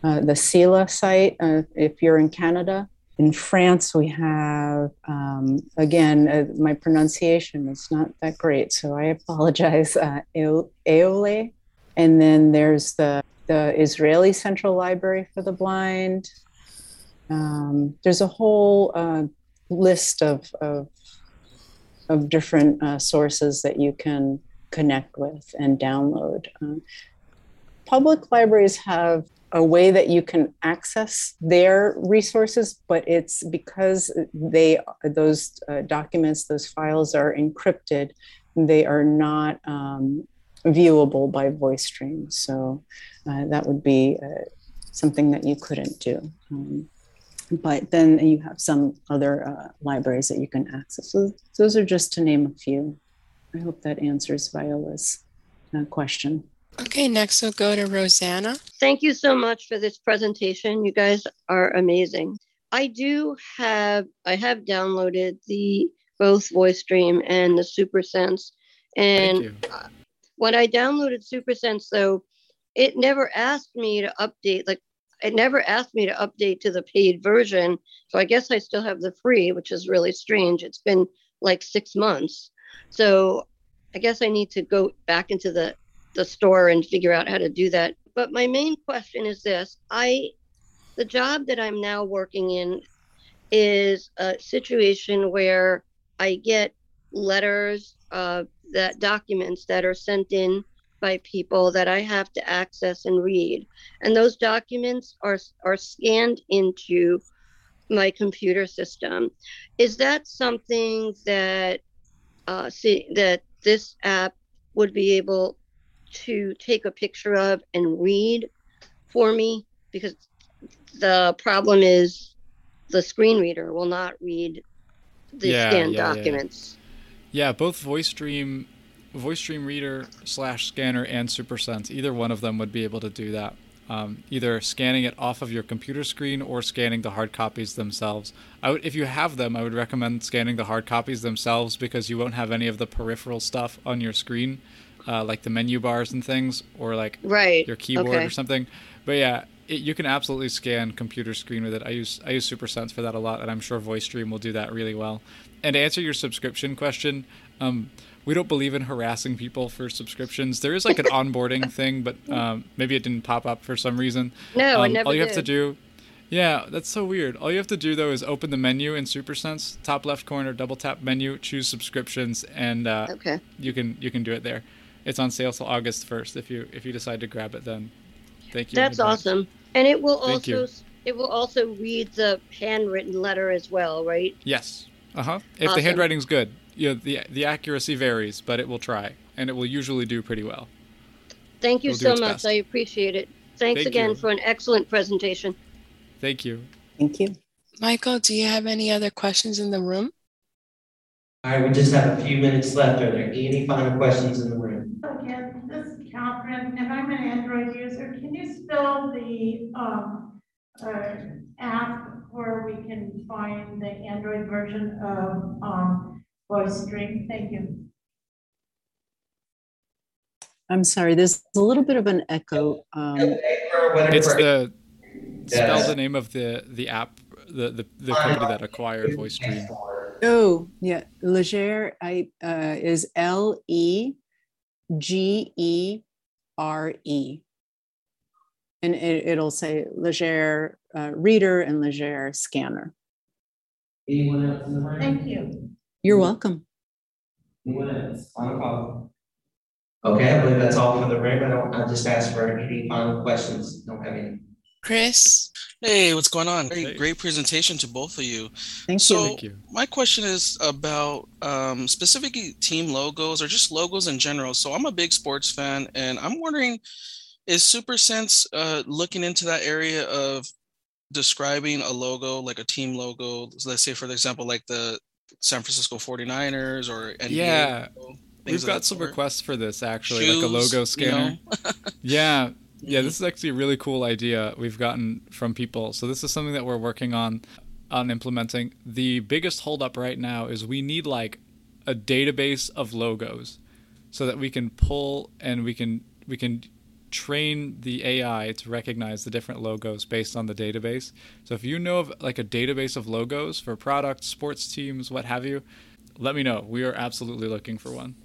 the CELA site. If you're in Canada, in France, we have um, again uh, my pronunciation is not that great, so I apologize. Uh, Eole, and then there's the the Israeli Central Library for the Blind. Um, there's a whole uh, list of, of of different uh, sources that you can connect with and download. Um, public libraries have a way that you can access their resources, but it's because they those uh, documents, those files are encrypted. They are not um, viewable by Voice Dream, so uh, that would be uh, something that you couldn't do. Um, but then you have some other uh, libraries that you can access. So those are just to name a few. I hope that answers Viola's uh, question. Okay, next we'll go to Rosanna. Thank you so much for this presentation. You guys are amazing. I do have I have downloaded the both Voice Dream and the SuperSense. And when I downloaded SuperSense, though, it never asked me to update. Like it never asked me to update to the paid version. So I guess I still have the free, which is really strange. It's been like six months. So I guess I need to go back into the, the store and figure out how to do that. But my main question is this I, the job that I'm now working in is a situation where I get letters, uh, that documents that are sent in by people that I have to access and read. And those documents are, are scanned into my computer system. Is that something that uh, see that this app would be able to take a picture of and read for me? Because the problem is the screen reader will not read the Yeah, scanned yeah, documents. Yeah, both Voice Dream, VoiceStream Reader slash Scanner and SuperSense, either one of them would be able to do that. Um, either scanning it off of your computer screen or scanning the hard copies themselves. I would, if you have them, I would recommend scanning the hard copies themselves because you won't have any of the peripheral stuff on your screen, uh, like the menu bars and things, or like Right, your keyboard okay. or something. But yeah, it, you can absolutely scan computer screen with it. I use I use SuperSense for that a lot, and I'm sure Voice Dream will do that really well. And to answer your subscription question, um, we don't believe in harassing people for subscriptions. There is like an <laughs> onboarding thing, but um, maybe it didn't pop up for some reason. No, it Um, never All you have to do, yeah, that's so weird. All you have to do though is open the menu in SuperSense, top left corner, double tap menu, choose subscriptions, and uh, Okay. you can you can do it there. It's on sale till August first. If you if you decide to grab it, then thank you. That's awesome. And it will Thank you. also it will also read the handwritten letter as well, right? Yes. Uh huh. If the Awesome. handwriting's good, you know, the the accuracy varies, but it will try, and it will usually do pretty well. Thank you It'll so much. best. I appreciate it. Thanks Thank again you. for an excellent presentation. Thank you. Thank you. Michael, do you have any other questions in the room? All right, we just have a few minutes left. Are there any final questions in the room? Again, this is Catherine, and I'm an Android user. Can you spell the, um, uh, app where we can find the Android version of, um, Voice Dream? Thank you. I'm sorry, there's a little bit of an echo. Um, It's the spell the name of the the app, the the, the company that acquired Voice Dream. oh, yeah, Legere I, uh, is L E G E R E. And it, it'll say Legere uh, Reader and Legere Scanner. Anyone else in the room? Thank you. You're welcome. Anyone else? Final call. Okay, I believe that's all for the room. I don't, I just asked for any final questions. Don't have any. Chris? Hey, what's going on? Great, great presentation to both of you. Thank so, you. Thank you. my question is about um, specifically team logos or just logos in general. So, I'm a big sports fan, and I'm wondering, is SuperSense uh, looking into that area of describing a logo, like a team logo? Let's say, for example, like the San Francisco 49ers or NBA Yeah, logo, we've got some sort? requests for this actually, like a Shoes, logo you scanner. know? <laughs> yeah, yeah, this is actually a really cool idea we've gotten from people. So this is something that we're working on on implementing. The biggest holdup right now is we need like a database of logos so that we can pull and we can we can train the AI to recognize the different logos based on the database. So if you know of like a database of logos for products, sports teams, what have you, let me know. We are absolutely looking for one.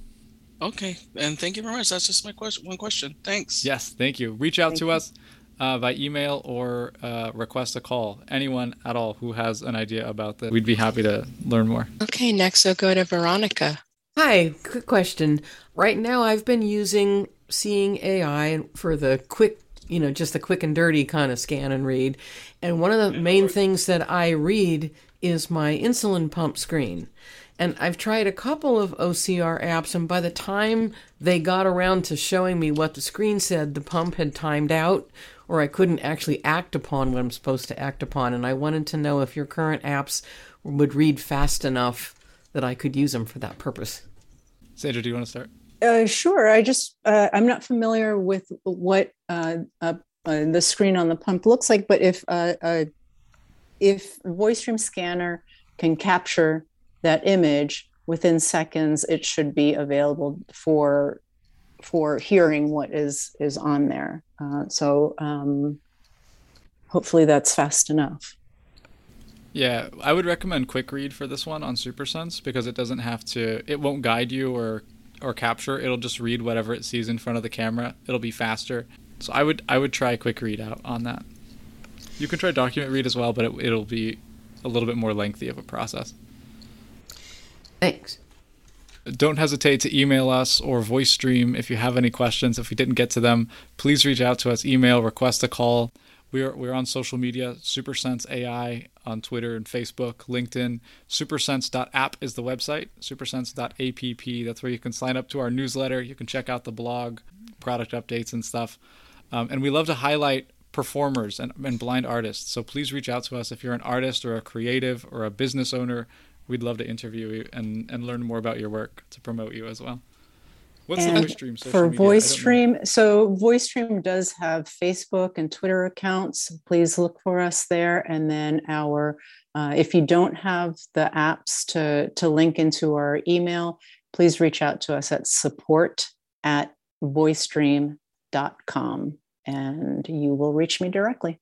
Okay, and thank you very much. That's just my question. One question. Thanks. Yes, thank you. Reach out to us uh, by email or uh, request a call. Anyone at all who has an idea about this, we'd be happy to learn more. Okay, next we'll go to Veronica. Hi, quick question. Right now, I've been using Seeing AI for the quick, you know, just the quick and dirty kind of scan and read. And one of the main things that I read is my insulin pump screen. And I've tried a couple of OCR apps, and by the time they got around to showing me what the screen said, the pump had timed out, or I couldn't actually act upon what I'm supposed to act upon. And I wanted to know if your current apps would read fast enough that I could use them for that purpose. Sandra, do you want to start? Uh, sure. I just uh, I'm not familiar with what uh, uh, the screen on the pump looks like, but if uh, uh, if Voice Dream Scanner can capture that image within seconds, it should be available for for hearing what is is on there. So um, hopefully that's fast enough. Yeah, I would recommend Quick Read for this one on SuperSense because it doesn't have to. It won't guide you or or capture. It'll just read whatever it sees in front of the camera. It'll be faster. So I would I would try Quick Read out on that. You can try Document Read as well, but it, it'll be a little bit more lengthy of a process. Thanks. Don't hesitate to email us or voice dream if you have any questions. If we didn't get to them, please reach out to us. Email, request a call. We're we're on social media, SuperSense AI on Twitter and Facebook, LinkedIn. Supersense.app is the website. Supersense.app. That's where you can sign up to our newsletter. You can check out the blog, product updates and stuff. Um, and we love to highlight performers and, and blind artists. So please reach out to us if you're an artist or a creative or a business owner. We'd love to interview you and, and learn more about your work to promote you as well. What's and the voice dream social for media? voice I don't know. stream so Voice Dream does have facebook and twitter accounts please look for us there and then our uh, if you don't have the apps to to link into our email please reach out to us at support at voicedream.com and you will reach me directly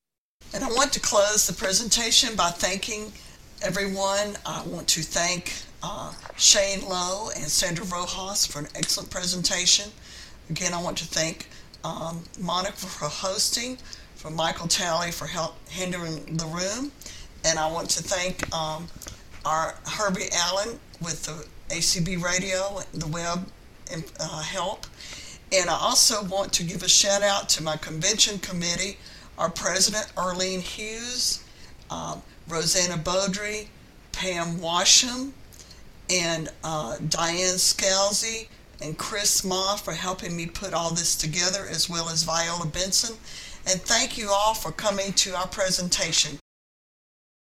And I want to close the presentation by thanking everyone. I want to thank uh, Shane Lowe and Sandra Rojas for an excellent presentation. Again, I want to thank um, Monica for hosting, for Michael Talley for help handling the room, and I want to thank um, our Herbie Allen with the ACB radio, the web uh, help. And I also want to give a shout out to my convention committee, our president, Arlene Hughes, um, Rosanna Beaudry, Pam Washam, and uh, Diane Scalzi, and Chris Ma for helping me put all this together, as well as Viola Benson. And thank you all for coming to our presentation.